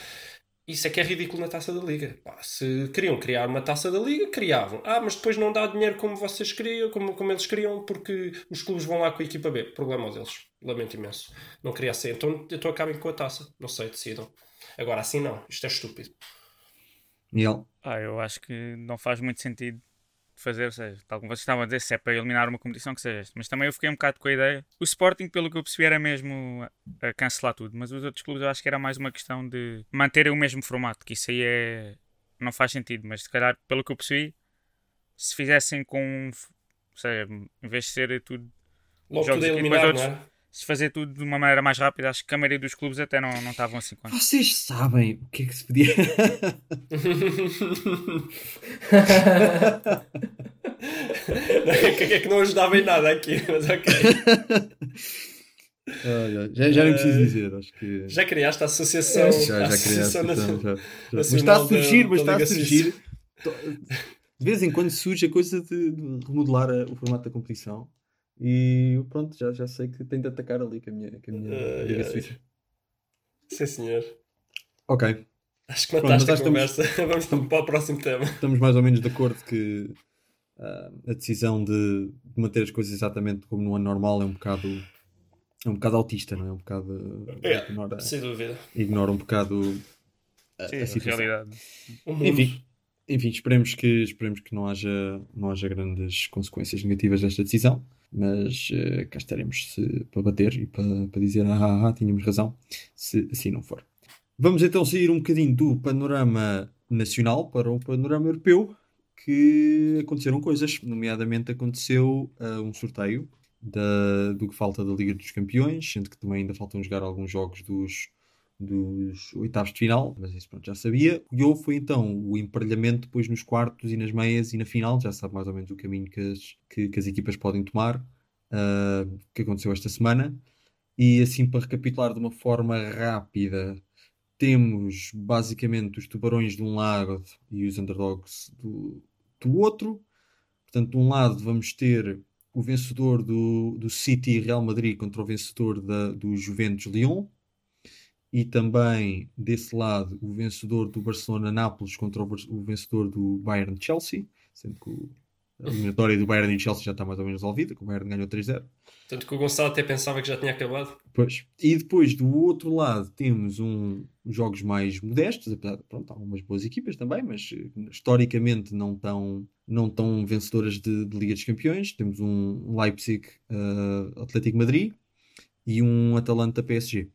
Isso é que é ridículo na taça da Liga. Pá, se queriam criar uma taça da Liga, criavam. Ah, mas depois não dá dinheiro como vocês queriam, como, como eles queriam, porque os clubes vão lá com a equipa B. Problema deles. Lamento imenso. Não queria ser. Então, então acabem com a taça. Não sei, decidam. Agora, assim não. Isto é estúpido. Miguel. Ah, eu acho que não faz muito sentido fazer, ou seja, tal como vocês estavam a dizer, se é para eliminar uma competição que seja esta. Mas também eu fiquei um bocado com a ideia. O Sporting, pelo que eu percebi, era mesmo a, cancelar tudo, mas os outros clubes eu acho que era mais uma questão de manterem o mesmo formato, que isso aí é. não faz sentido, mas se calhar, pelo que eu percebi, se fizessem com. Ou seja, em vez de ser tudo. Logo Jogos tudo eliminado, depois não é? Se fazer tudo de uma maneira mais rápida, acho que a maioria dos clubes até não, não estavam assim quanto. Vocês sabem o que é que se podia. que é que não ajudava em nada aqui, mas ok. Já, já nem preciso dizer, acho que. Já criaste a associação. Já, a já criaste. associação então, já, já. Mas Nacional está a surgir, da- mas está a surgir. De vez em quando surge a coisa de de remodelar a- o formato da competição. E pronto, já, já sei que tenho de atacar ali com a minha, com a minha Ai, Liga ai. Suíça. Sim, senhor. Ok, Acho que Pronto, mataste mas a conversa. Vamos para o próximo tema. estamos mais ou menos de acordo que ah, a decisão de, de manter as coisas exatamente como no ano normal é um bocado. É um bocado autista, não é? Um bocado. É, Ignora, Sem dúvida. ignora um bocado a, Sim, a situação. realidade. Enfim, enfim esperemos, que, esperemos que não haja, não haja grandes consequências negativas desta decisão, mas eh, cá estaremos se- para bater e para, para dizer ah, ah, ah, tínhamos razão, se assim não for. Vamos então sair um bocadinho do panorama nacional para o panorama europeu, que aconteceram coisas, nomeadamente aconteceu ah, um sorteio da, do que falta da Liga dos Campeões, sendo que também ainda faltam jogar alguns jogos dos, dos oitavos de final, mas isso pronto, já sabia. E houve foi então o emparelhamento depois nos quartos e nas meias e na final, já sabe mais ou menos o caminho que as, que, que as equipas podem tomar, ah, que aconteceu esta semana. E assim, para recapitular de uma forma rápida, temos basicamente os tubarões de um lado e os underdogs do, do outro. Portanto, de um lado vamos ter o vencedor do, do City Real Madrid contra o vencedor da, do Juventus Lyon. E também desse lado o vencedor do Barcelona Nápoles contra o, vencedor do Bayern Chelsea. Sendo que a eliminatória do Bayern e Chelsea já está mais ou menos resolvida, que o Bayern ganhou 3-0. Tanto que o Gonçalo até pensava que já tinha acabado. Pois. E depois do outro lado temos um, jogos mais modestos, apesar de pronto, há algumas boas equipas também, mas eh, historicamente não tão, não tão vencedoras de, de Liga dos Campeões. Temos um Leipzig eh, Atlético Madrid e um Atalanta PSG.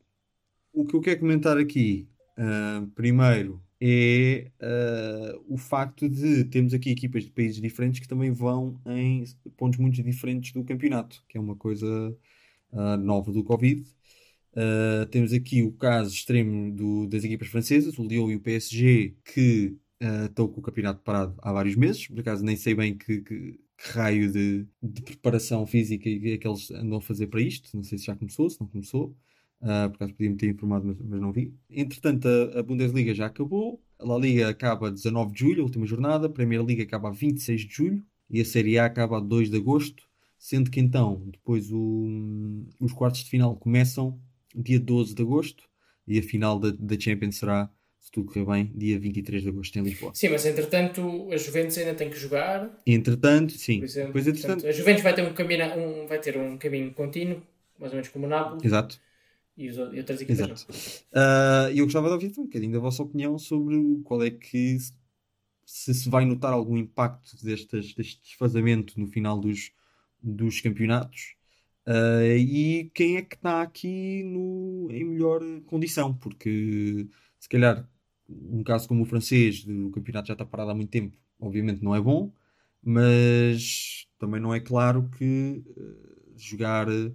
O que eu quero comentar aqui, ah, primeiro, é ah, o facto de termos aqui equipas de países diferentes que também vão em pontos muito diferentes do campeonato, que é uma coisa ah, nova do Covid. Uh, temos aqui o caso extremo do- das equipas francesas, o Lyon e o PSG, que uh, estão com o campeonato parado há vários meses. Por acaso nem sei bem que, que- que raio de, de preparação física é que eles andam a fazer para isto. Não sei se já começou, se não começou. Uh, por acaso podia-me ter informado, mas, mas não vi. Entretanto, a, a Bundesliga já acabou. A La Liga acaba a 19 de julho, a última jornada. A Premier League acaba a 26 de julho. E a Série A acaba a 2 de agosto. Sendo que então, depois o- os quartos de final começam dia 12 de agosto e a final da, da Champions será, se tudo correr bem, dia 23 de agosto em Lisboa. Sim, mas entretanto a Juventus ainda tem que jogar. Entretanto, sim, Por exemplo, depois entretanto, a Juventus vai ter um caminho, um, vai ter um caminho contínuo, mais ou menos como o Nápoles exato, e, os, e outras equipas. exato. Ah, E eu gostava de ouvir um bocadinho da vossa opinião sobre qual é que se se vai notar algum impacto destas, deste desfazamento no final dos, dos campeonatos Ah, e quem é que está aqui no, em melhor condição, porque se calhar um caso como o francês, o campeonato já está parado há muito tempo, obviamente não é bom, mas também não é claro que eh, jogar eh,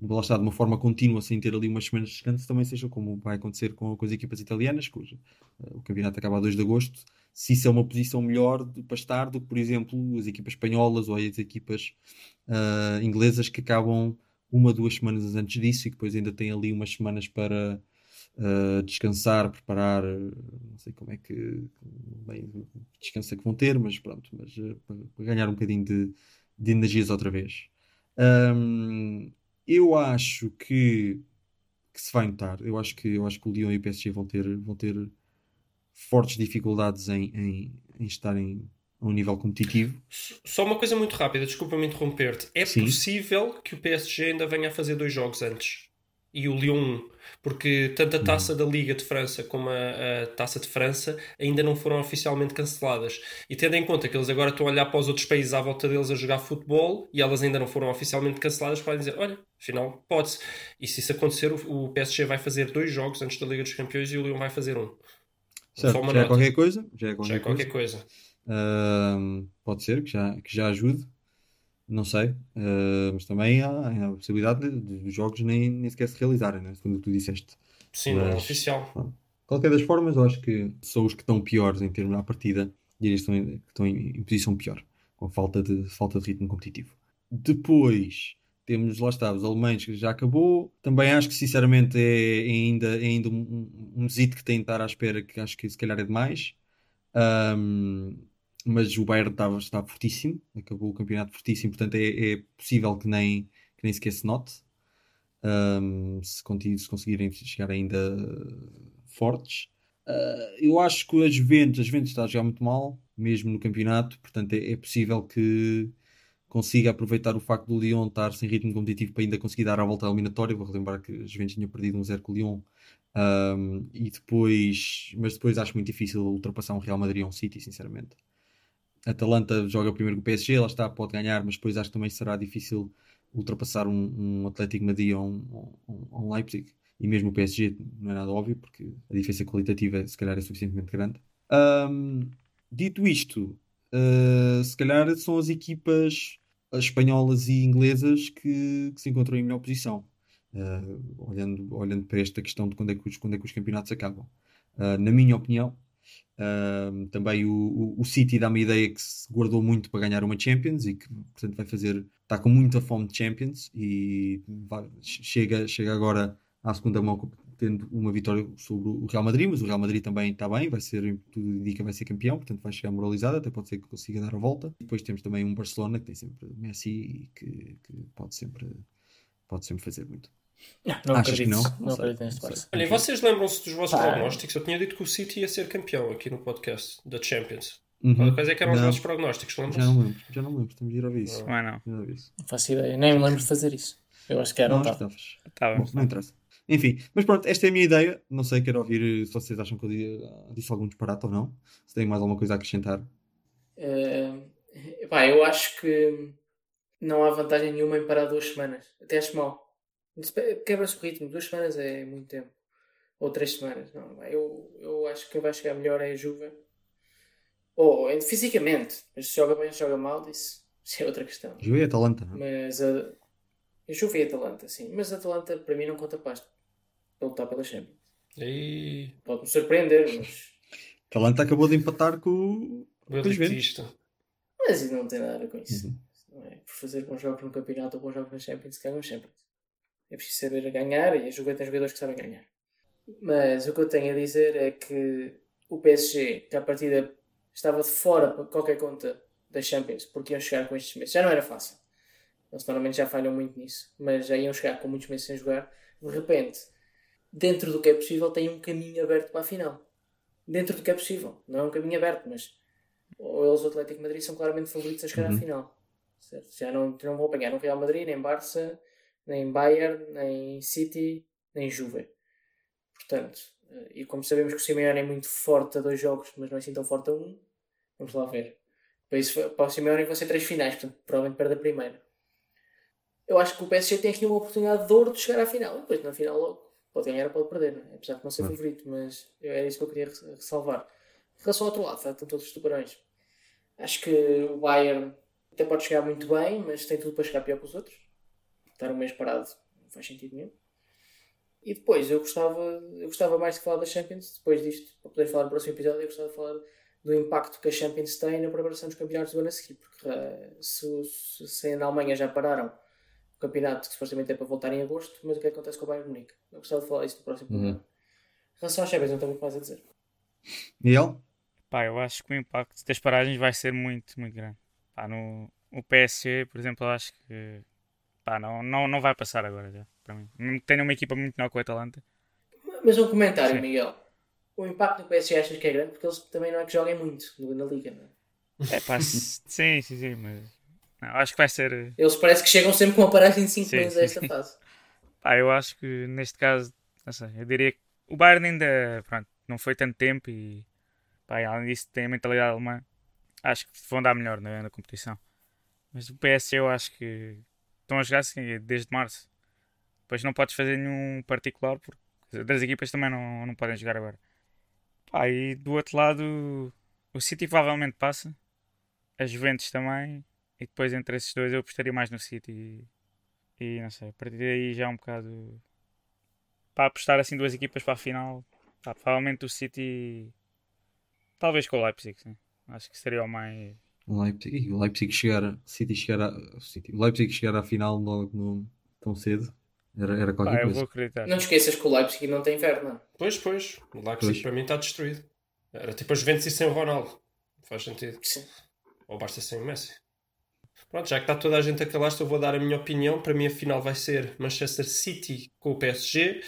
lá está, de uma forma contínua, sem ter ali umas semanas de descanso, também seja como vai acontecer com, com as equipas italianas, cujo eh, o campeonato acaba a 2 de agosto. Se isso é uma posição melhor de, para estar do que, por exemplo, as equipas espanholas ou as equipas ah, inglesas que acabam uma, duas semanas antes disso e que depois ainda têm ali umas semanas para ah, descansar, preparar, não sei como é que bem, descanso é que vão ter, mas pronto, mas para, para ganhar um bocadinho de, de energias outra vez. Ahm, eu acho que, que se vai notar. Eu acho que, eu acho que o Lyon e o PSG vão ter, vão ter fortes dificuldades em, em, em estarem a um nível competitivo. Só uma coisa muito rápida, desculpa-me interromper-te. É Sim. possível que o PSG ainda venha a fazer dois jogos antes. E o Lyon. Porque tanto a taça da Liga de França como a, a taça de França ainda não foram oficialmente canceladas. E tendo em conta que eles agora estão a olhar para os outros países à volta deles a jogar futebol e elas ainda não foram oficialmente canceladas, podem dizer: olha, afinal, pode-se. E se isso acontecer, o, o PSG vai fazer dois jogos antes da Liga dos Campeões e o Lyon vai fazer um. Certo, já é nota. qualquer coisa. Já é qualquer, Já é qualquer coisa. coisa. Ahm, pode ser que já, que já ajude. Não sei. Ah, mas também há, há a possibilidade de, de os jogos nem, nem sequer se realizarem, né? segundo tu disseste. Sim, não é Mas- oficial. De qualquer das formas, eu acho que são os que estão piores em termos à partida e eles estão em, que estão em, em posição pior. com a falta de, falta de ritmo competitivo. Depois temos, lá está, os alemães que já acabou. Também acho que sinceramente é, é ainda, é ainda um, um, um que tem de estar à espera, que acho que se calhar é demais. Um, mas o Bayern está, está fortíssimo, acabou o campeonato fortíssimo, portanto é, é possível que nem, que nem sequer se note. Um, se, se, conseguirem chegar ainda fortes. Uh, eu acho que as Juventus, as Juventus está a jogar muito mal, mesmo no campeonato, portanto é, é, possível que consiga aproveitar o facto do Lyon estar sem ritmo competitivo para ainda conseguir dar a volta à eliminatória. Vou relembrar que as Juventus tinham perdido um 0 com o Lyon. Um, e depois, mas depois acho muito difícil ultrapassar um Real Madrid ou um City, sinceramente. Atalanta joga primeiro com o PSG, lá está, pode ganhar, mas depois acho que também será difícil ultrapassar um, um Atlético Madrid ou um, um, um Leipzig e mesmo o PSG não é nada óbvio, porque a diferença qualitativa se calhar é suficientemente grande. Dito isto, uh, se calhar são as equipas espanholas e inglesas que, que se encontram em melhor posição, uh, olhando, olhando para esta questão de quando é que os, quando é que os campeonatos acabam. Uh, na minha opinião, também o, o, o, City dá-me a ideia que se guardou muito para ganhar uma Champions e que, portanto, vai fazer, está com muita fome de Champions e vai, chega, chega agora à segunda mão tendo uma vitória sobre o Real Madrid, mas o Real Madrid também está bem, vai ser, tudo indica vai ser campeão, portanto vai chegar moralizado, até pode ser que consiga dar a volta. Depois temos também um Barcelona que tem sempre Messi e que, que pode, sempre, pode sempre fazer muito. Não, não Achas acredito, que não? não, Não acredito neste não. Barça. Olha, vocês lembram-se dos vossos prognósticos? Eu tinha dito que o City ia ser campeão aqui no podcast da Champions. Uhum. Quais é que eram os Não, vossos prognósticos? Já não lembro, já não lembro, temos de ir ouvir isso. Não. De ouvir isso. Não faço ideia, nem me lembro de fazer isso. Eu acho que era, Não, não, tá. estavas. Tá Bom, não interessa. Enfim, mas pronto, esta é a minha ideia. Não sei, quero ouvir se vocês acham que eu di- disse algum disparate ou não. Se têm mais alguma coisa a acrescentar. Eh, pá, eu acho que não há vantagem nenhuma em parar duas semanas. Até acho mal. Quebra-se o ritmo. Duas semanas é muito tempo. Ou três semanas. Não, eu, eu acho que quem vai chegar melhor é a Juve. Ou é fisicamente. Mas se joga bem ou se joga mal, isso, isso é outra questão. Juve e Atalanta, não é? Mas a, a Juve e Atalanta, sim. Mas a Atalanta para mim não conta pasto. Para lutar pela Champions. E... Pode-me surpreender, mas, Atalanta acabou de empatar com o. Elitista. mas isso não tem nada a ver com isso. Uhum. Não é por fazer bons jogos no campeonato ou bons jogos na Champions que ganham Champions. É preciso saber ganhar e Juve tem jogadores que sabem ganhar. Mas o que eu tenho a dizer é que o PSG, que à partida estava de fora para qualquer conta da Champions, porque iam chegar com estes meses. Já não era fácil. Eles normalmente já falham muito nisso, mas já iam chegar com muitos meses sem jogar. De repente, dentro do que é possível, tem um caminho aberto para a final. Dentro do que é possível. Não é um caminho aberto, mas ou eles, o Atlético Madrid, são claramente favoritos a chegar Uhum. à final. Certo? Já não, não vão apanhar um Real Madrid, nem Barça, nem Bayern, nem City, nem Juve. Portanto, e como sabemos que o Simeone é muito forte a dois jogos, mas não é assim tão forte a um, vamos lá ver. Para, isso, para o Simeone vão ser três finais, portanto, provavelmente perde a primeira. Eu acho que o PSG tem aqui uma oportunidade de ouro de chegar à final. E depois, na final, logo, pode ganhar ou pode perder, não é? apesar de não ser Claro. favorito, mas era isso que eu queria res- ressalvar. Em relação ao outro lado, estão todos os tubarões. Acho que o Bayern até pode chegar muito bem, mas tem tudo para chegar pior que os outros. Estar um mês parado não faz sentido nenhum. E depois, eu gostava, eu gostava mais de falar da Champions, depois disto, para poder falar no próximo episódio, eu gostava de falar do impacto que a Champions tem na preparação dos campeonatos do ano a seguir, porque eh, se, se, se na Alemanha já pararam o campeonato, que supostamente é para voltar em agosto, mas o que acontece com o Bayern de Munique? Eu gostava de falar isso no próximo Uhum. programa. Em relação à Champions, não tenho muito mais a dizer. Miguel? Pá, eu acho que o impacto das paragens vai ser muito, muito grande. Pá, no o PSG, por exemplo, eu acho que pá, não, não, não vai passar agora já, para mim. Tenha uma equipa muito melhor que o Atalanta. Mas um comentário, Sim. Miguel. O impacto do PSG achas que é grande? Porque eles também não é que joguem muito na Liga, não é? É pá, sim, sim, sim, mas não, acho que vai ser. Eles parece que chegam sempre com uma paragem de 5 Sim, meses a esta fase. Pá, eu acho que neste caso, não sei, eu diria que o Bayern ainda, pronto, não foi tanto tempo e, pá, além disso tem a mentalidade alemã. Acho que vão dar melhor na, na competição. Mas o PSG eu acho que estão a jogar assim desde março. Depois não podes fazer nenhum particular porque as equipas também não, não podem jogar agora. Pá, e do outro lado, o City provavelmente passa, a Juventus também, e depois entre esses dois eu apostaria mais no City. E, e não sei, a partir daí já é um bocado. Para apostar assim duas equipas para a final, pá, provavelmente o City. Talvez com o Leipzig, sim. Acho que seria o mais, O Leipzig, o Leipzig chegar, City chegar a, o City, o Leipzig chegar à final logo no, tão cedo era, era Pá, qualquer eu coisa. vou acreditar. Não te esqueças que o Leipzig não tem inverno. não. Pois, pois. O Leipzig Pois. para mim está destruído. Era tipo a Juventus e sem o Ronaldo. Faz sentido. Sim. Ou basta sem o Messi. Pronto, já que está toda a gente a calar-se, eu vou dar a minha opinião. Para mim, a final vai ser Manchester City com o PSG,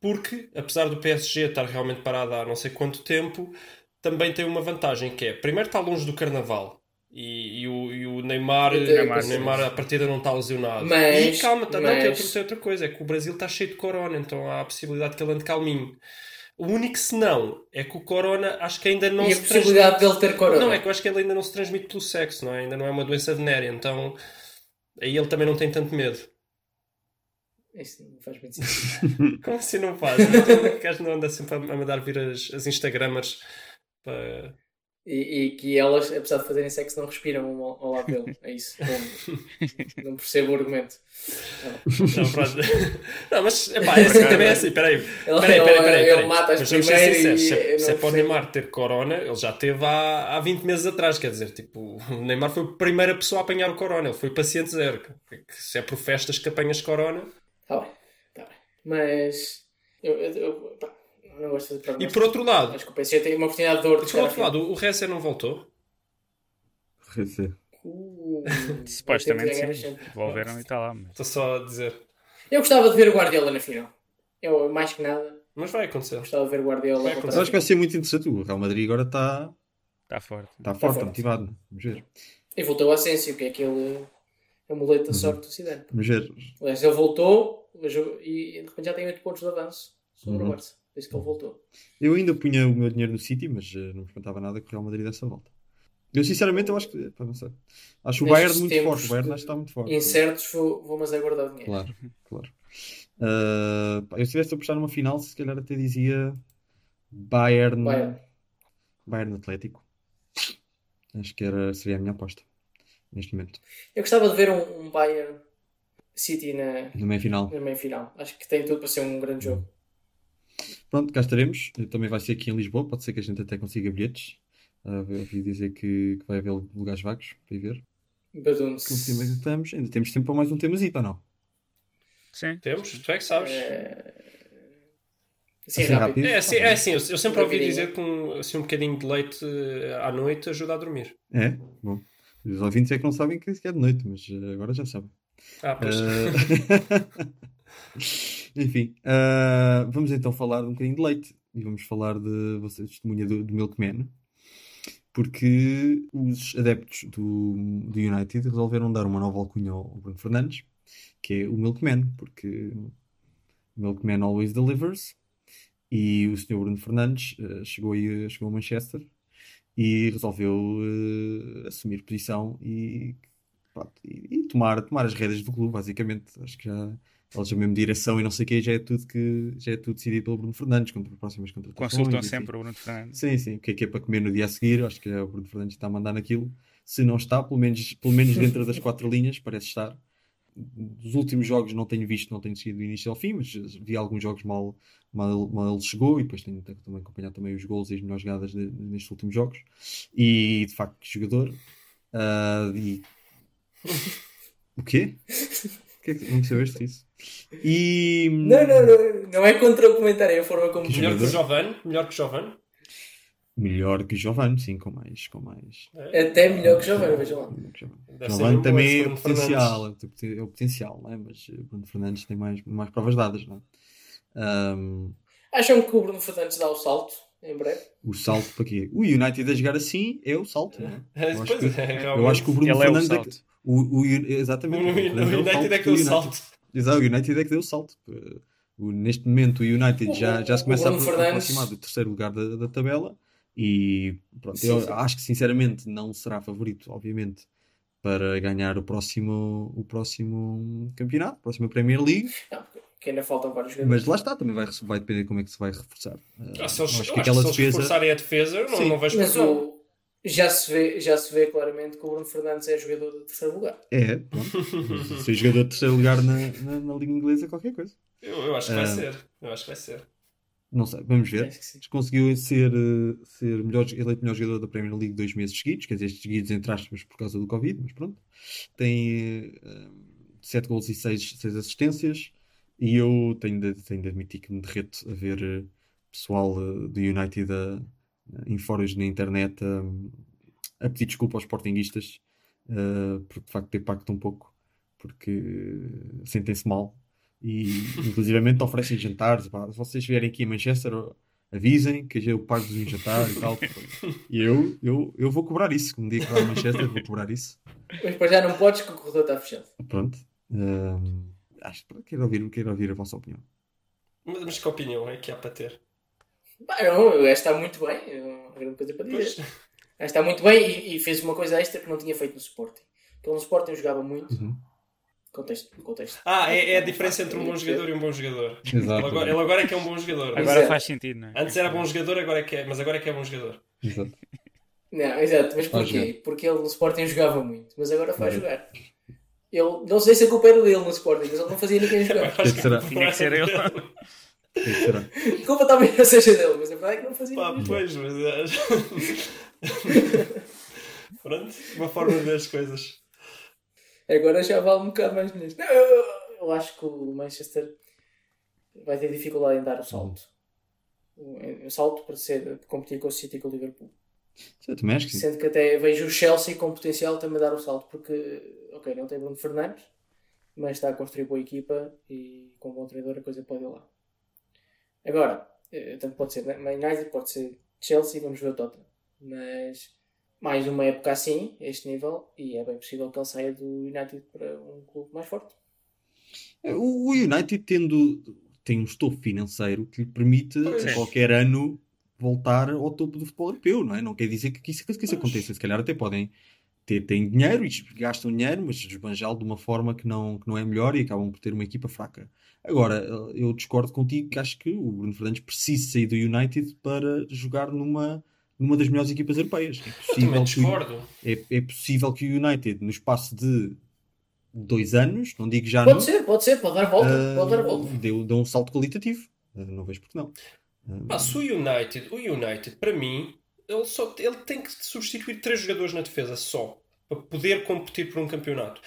porque, apesar do PSG estar realmente parado há não sei quanto tempo, também tem uma vantagem que é, primeiro está longe do Carnaval. E, e o, e o Neymar, Eu tenho- o Neymar à partida não está lesionado. Mas- e calma, tá, não, mas- tem, outra, tem outra coisa, é que o Brasil está cheio de corona, então há a possibilidade que ele ande calminho. O único senão é que o corona acho que ainda não e a se possibilidade transmite. dele ter corona. Não, é que eu acho que ele ainda não se transmite pelo sexo, não é? Ainda não é uma doença venérea, então aí ele também não tem tanto medo. Isso não faz muito sentido. Como assim não faz? O gajo não anda sempre a a mandar vir as, as Instagramers para. E, e que elas, apesar de fazerem sexo, não respiram ao, ao lado dele. É isso. Não, não percebo o argumento. Não, pronto. não mas epá, é assim, também é assim, peraí. Ele, Peraí, peraí, peraí. peraí. mata as Mas vamos ser sinceros, se, é- se é não para o. Neymar ter corona, ele já teve há, há 20 meses atrás, quer dizer, tipo, o Neymar foi a primeira pessoa a apanhar o corona, ele foi paciente zero. Se é por festas que apanhas corona. Tá bem, tá bem. Mas eu, eu, eu pá, não gosto de E por outro lado, Acho que o PSG tem uma oportunidade de ouro por outro lado, o Reza não voltou. Rece- Uh, Supostamente sim. Devolveram e está lá. Mas... Estou só a dizer. Eu gostava de ver o Guardiola na final. Eu, mais que nada, Mas vai acontecer. gostava de ver o Guardiola. Vai Mas acho que vai ser muito interessante. O Real Madrid agora está Está forte. tá forte, está forte. motivado. Vamos ver. E voltou o Asensio, que é aquele amuleto da sorte do Zidane. Vamos ver. Aliás, ele voltou mas e de repente já tem 8 pontos de avanço sobre Uhum. o Barça. Por isso que ele voltou. Eu ainda punha o meu dinheiro no City, mas eh, não me espantava nada com o Real Madrid dessa volta. Eu sinceramente eu acho que. pá, não sei. Acho o Bayern muito forte. O Bayern acho que está muito forte. Incertos, vou, vou mas é guardar o dinheiro. Claro, claro. Ah, pá, eu se tivesse a apostar numa final, se calhar até dizia Bayern, Bayern. Bayern Atlético. Acho que era, seria a minha aposta neste momento. Eu gostava de ver um, um Bayern City na, Na meia final. na meia final. Acho que tem tudo para ser um grande jogo. Pronto, cá estaremos. Também vai ser aqui em Lisboa. Pode ser que a gente até consiga bilhetes. Eu ouvi dizer que, que vai haver lugares vagos para ir ver. Badum-se. Estamos, ainda temos tempo para mais um temazito ou não? Sim. Temos? Tu é que sabes. É... Assim, Assim, rápido. rápido. É assim, é assim eu, eu sempre ouvi dizer que um, assim, um bocadinho de leite eh, à noite ajuda a dormir. É? Bom. Os ouvintes é que não sabem que é de noite, mas eh, agora já sabem. Ah, pois. Ah, Enfim, ah, vamos então falar um bocadinho de leite e vamos falar de você testemunha do, do Milkman, porque os adeptos do, do United resolveram dar uma nova alcunha ao Bruno Fernandes, que é o Milkman, porque Milkman always delivers. E o Sr. Bruno Fernandes ah, chegou, aí, chegou a Manchester e resolveu ah, assumir posição e pronto, e, e tomar, tomar as rédeas do clube, basicamente. Acho que já eles a mesma direção e não sei o que, já é tudo que já é tudo decidido pelo Bruno Fernandes contra próximas contratações. Consultam e assim. sempre o Bruno Fernandes. Sim, sim, o que é que é para comer no dia a seguir, acho que é o Bruno Fernandes que está a mandar naquilo. Se não está, pelo menos, pelo menos dentro das quatro linhas, parece estar. Dos últimos jogos não tenho visto, não tenho seguido do início ao fim, mas vi alguns jogos mal, mal, mal ele chegou e depois tenho também acompanhado também os gols e as melhores jogadas de- nestes últimos jogos. E de facto, que jogador. Ah, e... O quê? O que é percebeste isso? E. Não, não, não, não é contra o comentário, é a forma como. Que melhor que o. Giovanni? Melhor que o Giovanni? Melhor que Giovanni, sim, com mais. Com mais... Até melhor que o Giovanni, vejam lá. Giovanni. Também é o potencial, é o poten- é o potencial, não é? mas eh, Bruno Fernandes tem mais, mais provas dadas. Não é? Ahm, Acham que o Bruno Fernandes dá o salto em breve? o salto para quê? O United a jogar assim é o salto. Não é? É, Eu, acho que, é, eu acho que o Bruno Ele é o Fernandes. salto. O, o, exatamente. O o Fernandes o United é que deu o salto. Exato, o United é que deu o salto. Neste momento o United já, já se começa a aproximar do terceiro lugar da, da tabela e pronto, Sim, eu sim. acho que sinceramente não será favorito, obviamente, para ganhar o próximo, o próximo campeonato, a próxima Premier League, Não, porque ainda faltam vários jogadores. mas lá está, também vai, vai depender como é que se vai reforçar. Ah, se eles, acho que acho aquela que se eles defesa. reforçarem a defesa, não, Sim. não vejo problema. Já, se vê, já se vê claramente que o Bruno Fernandes é jogador do terceiro lugar. É, pronto. Ser jogador de terceiro lugar na, na, na Liga Inglesa é qualquer coisa. Eu, eu acho que vai Ah. ser. Eu acho que vai ser. Não sei, vamos ver. Sim. Conseguiu ser, eh, ser melhor, eleito melhor jogador da Premier League dois meses seguidos, quer dizer, estes seguidos entre aspas por causa do Covid, mas pronto. Tem eh, 7 gols e 6, assistências. E eu tenho de, tenho de admitir que me derreto a ver eh, pessoal do United a- em fóruns na internet a, a pedir desculpa aos sportinguistas eh, porque de facto impacta um pouco, porque sentem-se mal e inclusivamente oferecem jantares. pá, se vocês vierem aqui a Manchester, avisem que eu pago-vos um jantar e tal. E eu, eu, eu vou cobrar isso. Um dia que vá a Manchester, vou cobrar isso. Mas para já não podes que o corredor está fechado. Pronto. Hum, acho que quero ouvir, quero ouvir a vossa opinião. Mas, mas que opinião é que há para ter? Pá, não, o gajo está muito bem. Não há grande coisa para dizer. O gajo está muito bem e, e fez uma coisa extra que não tinha feito no Sporting. Porque ele no Sporting jogava muito. Uhum. Contexto, contexto. Ah, é, é a diferença entre um bom jogador e um bom jogador. Ele Exato. agora, ele agora é que é um bom jogador. Agora Exato. faz sentido, não é? Antes era bom jogador, agora é que é, mas agora é que é bom jogador. Exato. Não, exato, mas porquê? Porque ele no Sporting jogava muito, mas agora faz jogar. Ele, não sei se a culpa era dele no Sporting, mas ele não fazia ninguém jogar. Acho que será? Tinha que ser ele. O que é que será? A culpa talvez não seja dele, mas a verdade é que não fazia Pá, pois, mas. Pronto, uma forma de ver as coisas. Agora já vale um bocado mais. Não, eu, eu- eu acho que o Manchester vai ter dificuldade em dar o salto. O, o salto para ser competir com o City e com o Liverpool. Eu também acho que sim. Sendo que até vejo o Chelsea com potencial também dar o salto, porque, ok, não tem Bruno Fernandes, mas está a construir boa equipa e com um bom treinador a coisa pode ir lá. Agora, eh, tanto pode ser Man United, pode ser Chelsea, vamos ver o Tottenham. Mas mais uma época assim, a este nível, e é bem possível que ele saia do United para um clube mais forte. O o United tendo, tem um estofo financeiro que lhe permite Pois. a qualquer ano voltar ao topo do futebol europeu, não é? Não quer dizer que isso, que isso aconteça. Se calhar até podem ter têm dinheiro e gastam dinheiro, mas desbanjá-lo de uma forma que não, que não é melhor e acabam por ter uma equipa fraca. Agora, eu discordo contigo que acho que o Bruno Fernandes precisa sair do United para jogar numa, numa das melhores equipas europeias. É Eu possível, também que, o- discordo. é, é possível que o United, no espaço de dois anos, não digo já Pode não, ser, pode ser, pode dar volta, ah, pode dar volta. deu, deu um salto qualitativo. Ah, não vejo porque não. Ah, Pá, se o United, o United, para mim, ele, só, ele tem que substituir três jogadores na defesa só. Para poder competir por um campeonato.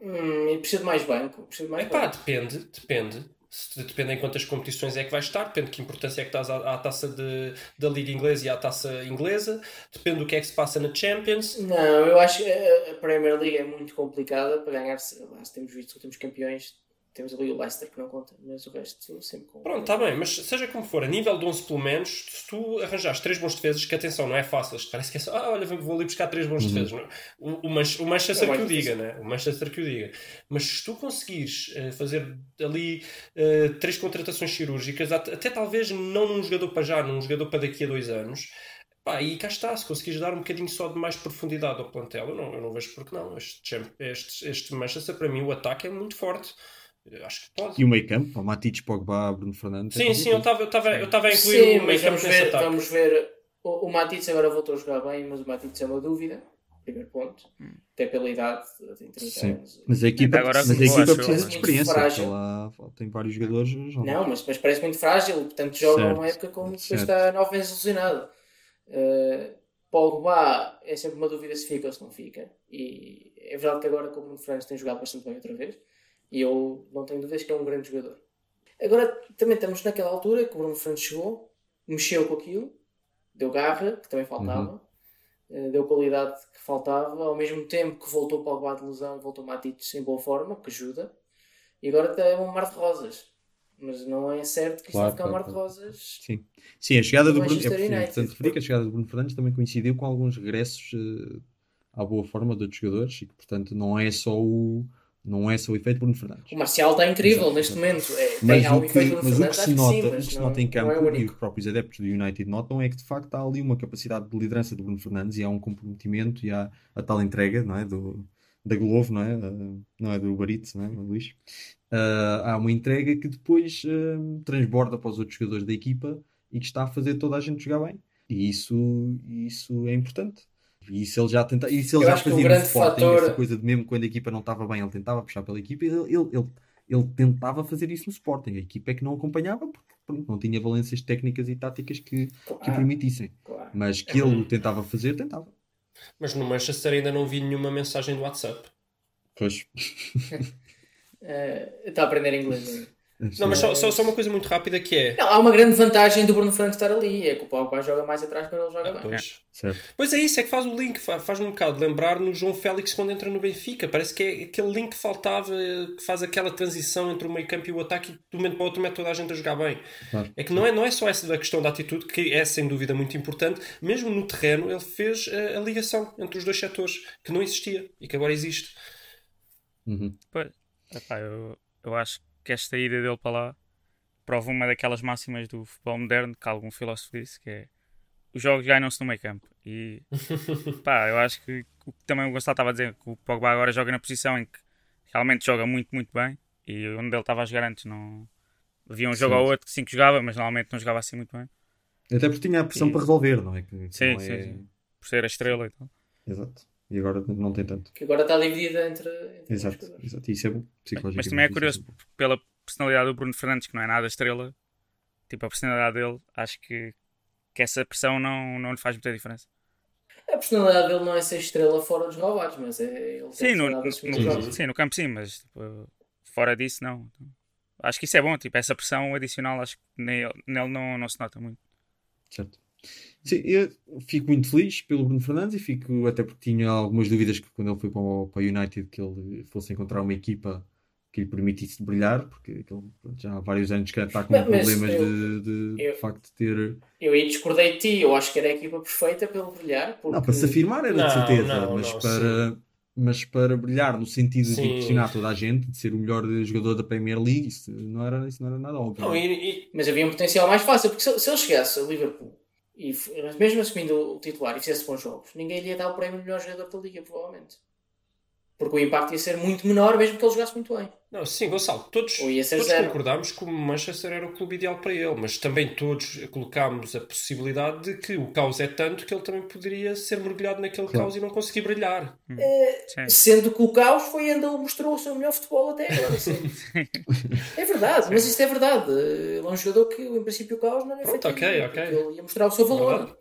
Hum, e precisa de mais banco. Precisa de mais Epá, banco. depende, depende. Se- Depende em quantas competições é que vais estar, depende de que importância é que estás à, à taça de, da Liga Inglesa e à taça inglesa, depende do que é que se passa na Champions. Não, eu acho que a Premier League é muito complicada para ganhar. Lá, se temos visto os últimos campeões, temos ali o Leicester que não conta, mas o resto sempre conta. Pronto, está bem, mas seja como for, a nível de 11 pelo menos, se tu arranjares três bons defesas, que atenção, não é fácil, parece que é só, ah, olha, vou ali buscar três bons defesas. Não é? O, o, Manch- o Manchester É que o diga, né? O Manchester que o diga. Mas se tu conseguires eh, fazer ali eh, três contratações cirúrgicas, at- até talvez não num jogador para já, num jogador para daqui a dois anos, pá, e cá está, se conseguires dar um bocadinho só de mais profundidade ao plantel, eu não, eu não vejo porque não. Este, este, este Manchester, para mim, o ataque é muito forte. Eu acho que pode. E o meio campo, Matic, Pogba, Bruno Fernandes. é Sim, sim, eu estava eu estava a incluir Sim, o mas meio campo vamos ver, vamos ver. O, o Matisse agora voltou a jogar bem, mas o Matisse é uma dúvida. Primeiro ponto. Até pela idade, tem 30 Sim. anos. Mas a equipa, Agora mas a equipa acho precisa eu. de experiência. frágil. porque Lá, tem vários jogadores. Não, mas, mas parece muito frágil, portanto joga Certo, uma época como depois está nove vezes lesionado. Uh, Pogba é sempre uma dúvida se fica ou se não fica. E é verdade que agora com o Bruno Fernandes tem jogado bastante bem outra vez. E eu não tenho dúvidas que é um grande jogador. Agora também estamos naquela altura que o Bruno Fernandes chegou, mexeu com aquilo, deu garra, que também faltava, uh, deu qualidade que faltava, ao mesmo tempo que voltou o Pogba de lesão, voltou Matic em boa forma, que ajuda. E agora está um mar de rosas. Mas não é certo que isto Claro, vai ficar um mar claro, de rosas. Sim. Sim, a chegada Do Bruno, é Manchester United. importante referir que a chegada do Bruno Fernandes também coincidiu com alguns regressos eh, à boa forma de outros jogadores e que, portanto, não é só o, não é só o efeito Bruno Fernandes. O Marcial está incrível Exato, neste momento. É, Mas, tem, o que, efeito mas Bruno o que se que nota, sim, o que se não, nota em campo é o e os próprios adeptos do United notam é que de facto há ali uma capacidade de liderança do Bruno Fernandes e há um comprometimento e há a tal entrega não é? do, da Glovo, não é? Uh, não é do Eats, não é, Luís? Uh, há uma entrega que depois uh, transborda para os outros jogadores da equipa e que está a fazer toda a gente jogar bem. E isso, isso é importante. E isso ele já tenta, isso ele Eu já que fazia no Sporting, fator- essa coisa de mesmo quando a equipa não estava bem, ele tentava puxar pela equipa. Ele, ele, ele, ele tentava fazer isso no Sporting. A equipa é que não acompanhava porque pronto, não tinha valências técnicas e táticas que, que o Claro, permitissem. claro. Mas que ele o tentava fazer, tentava. Mas no Manchester ainda não vi nenhuma mensagem do WhatsApp. Pois. Eh, Está a aprender inglês. Não, mas só, só, só uma coisa muito rápida que é. Não, há uma grande vantagem do Bruno Fernandes estar ali. É que o Pogba joga mais atrás quando ele joga bem. Pois. Certo. Pois é isso, é que faz o link, fa- faz-me um bocado lembrar no João Félix quando entra no Benfica. Parece que é aquele link que faltava, que faz aquela transição entre o meio campo e o ataque e de um momento para o outro mete toda a gente a jogar bem. Claro. É que não é, não é só essa da questão da atitude, que é sem dúvida muito importante, mesmo no terreno ele fez eh, a, ligação entre os dois setores, que não existia e que agora existe. Uhum. Pois, epá, eu, eu acho que esta ida dele para lá prova uma daquelas máximas do futebol moderno que algum filósofo disse, que é os jogos ganham-se no meio campo. E pá, eu acho que o que também o Gonçalo estava a dizer, que o Pogba agora joga na posição em que realmente joga muito, muito bem. E onde ele estava a jogar antes não havia um jogo Sim. ou outro que sim que jogava, mas normalmente não jogava assim muito bem. Até porque tinha a pressão E- para resolver, não é? Que, que Sim, não sim, é- sim. Por ser a estrela e tal. Exato. E agora não tem tanto. Que agora está dividida entre, entre os Exato, exato. E isso é bom, psicologicamente. Mas também é curioso pela personalidade do Bruno Fernandes, que não é nada estrela, tipo a personalidade dele, acho que, que essa pressão não, não lhe faz muita diferença. A personalidade dele não é ser estrela fora dos roubados, mas é ele tem Sim, no, no- no- jogos. sim, no campo sim, mas tipo, fora disso não. Acho que isso é bom, tipo, essa pressão adicional acho que nele, nele não, não se nota muito. Certo. Sim, eu fico muito feliz pelo Bruno Fernandes e fico até porque tinha algumas dúvidas que quando ele foi para o, para o United que ele fosse encontrar uma equipa que lhe permitisse brilhar, porque ele, pronto, já há vários anos que está com Mas- mas problemas eu- de, de, de eu- facto de ter. Eu aí discordei de ti, eu acho que era a equipa perfeita para ele brilhar. Porque... Não, para se afirmar era Não, de certeza, não, mas, não, para, mas para brilhar no sentido Sim. de impressionar toda a gente, de ser o melhor jogador da Premier League, isso não era, isso não era nada óbvio. Não, e, e- Mas havia um potencial mais fácil, porque se, se ele chegasse a Liverpool e mesmo assumindo o titular e fizesse bons jogos, ninguém lhe ia dar o prémio de melhor jogador da liga, provavelmente. Porque o impacto ia ser muito menor, mesmo que ele jogasse muito bem. não, sim, Gonçalo, todos, todos concordámos que o Manchester era o clube ideal para ele, mas também todos colocámos a possibilidade de que o caos é tanto que ele também poderia ser mergulhado naquele Claro. caos e não conseguir brilhar. Sim. Sendo que o caos foi onde ele mostrou o seu melhor futebol até agora. sim. é verdade, mas isto é verdade. Ele é um jogador que, em princípio, o caos não lhe Pronto, afeta. ok, porque ok. Ele ia mostrar o seu valor. Verdade.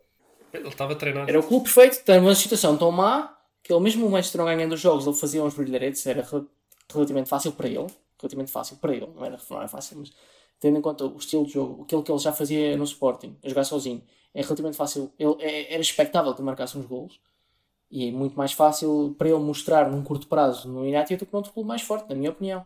Ele estava a treinar. Era o clube perfeito, está numa situação tão má que ele, mesmo o Manchester não ganhando os jogos, ele fazia uns brilharetes, era rel- relativamente fácil para ele. Relativamente fácil para ele, não era, não era fácil, mas tendo em conta o estilo de jogo, aquilo que ele já fazia no Sporting, a jogar sozinho, é relativamente fácil. Ele, é- era expectável que marcasse uns golos e é muito mais fácil para ele mostrar num curto prazo no United do que noutro clube mais forte, na minha opinião,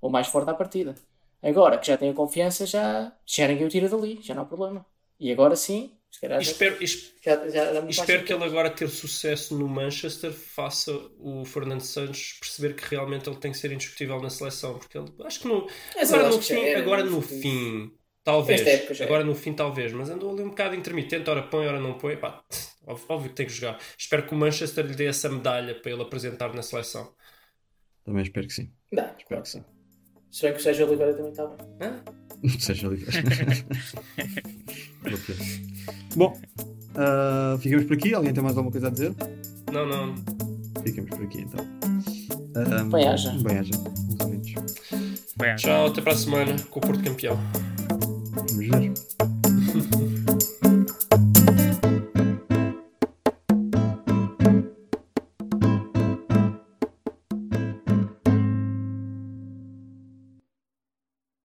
ou mais forte à partida. Agora que já tem a confiança, já, já ninguém o tira dali, já não há problema. E agora sim, calhar já, espero, es- já, já espero que ele agora ter sucesso no Manchester faça o Fernando Santos perceber que realmente ele tem que ser indiscutível na seleção, porque ele acho que Mas eu agora, no fim, agora no fim, talvez, agora no fim talvez, mas andou ali um bocado intermitente, ora põe, ora não põe, pá, óbvio, que tem que jogar. Espero que o Manchester lhe dê essa medalha para ele apresentar na seleção. Também espero que sim. Dá, claro que sim. Se bem que o Sérgio Oliveira também está bem. Hã? Seja livre. Ok. Bom, ah, ficamos por aqui. Alguém tem mais alguma coisa a dizer? Não, não. Ficamos por aqui então. Ah, Bem-aja. Bem, Tchau, até para a semana com o Porto campeão. Vamos ver.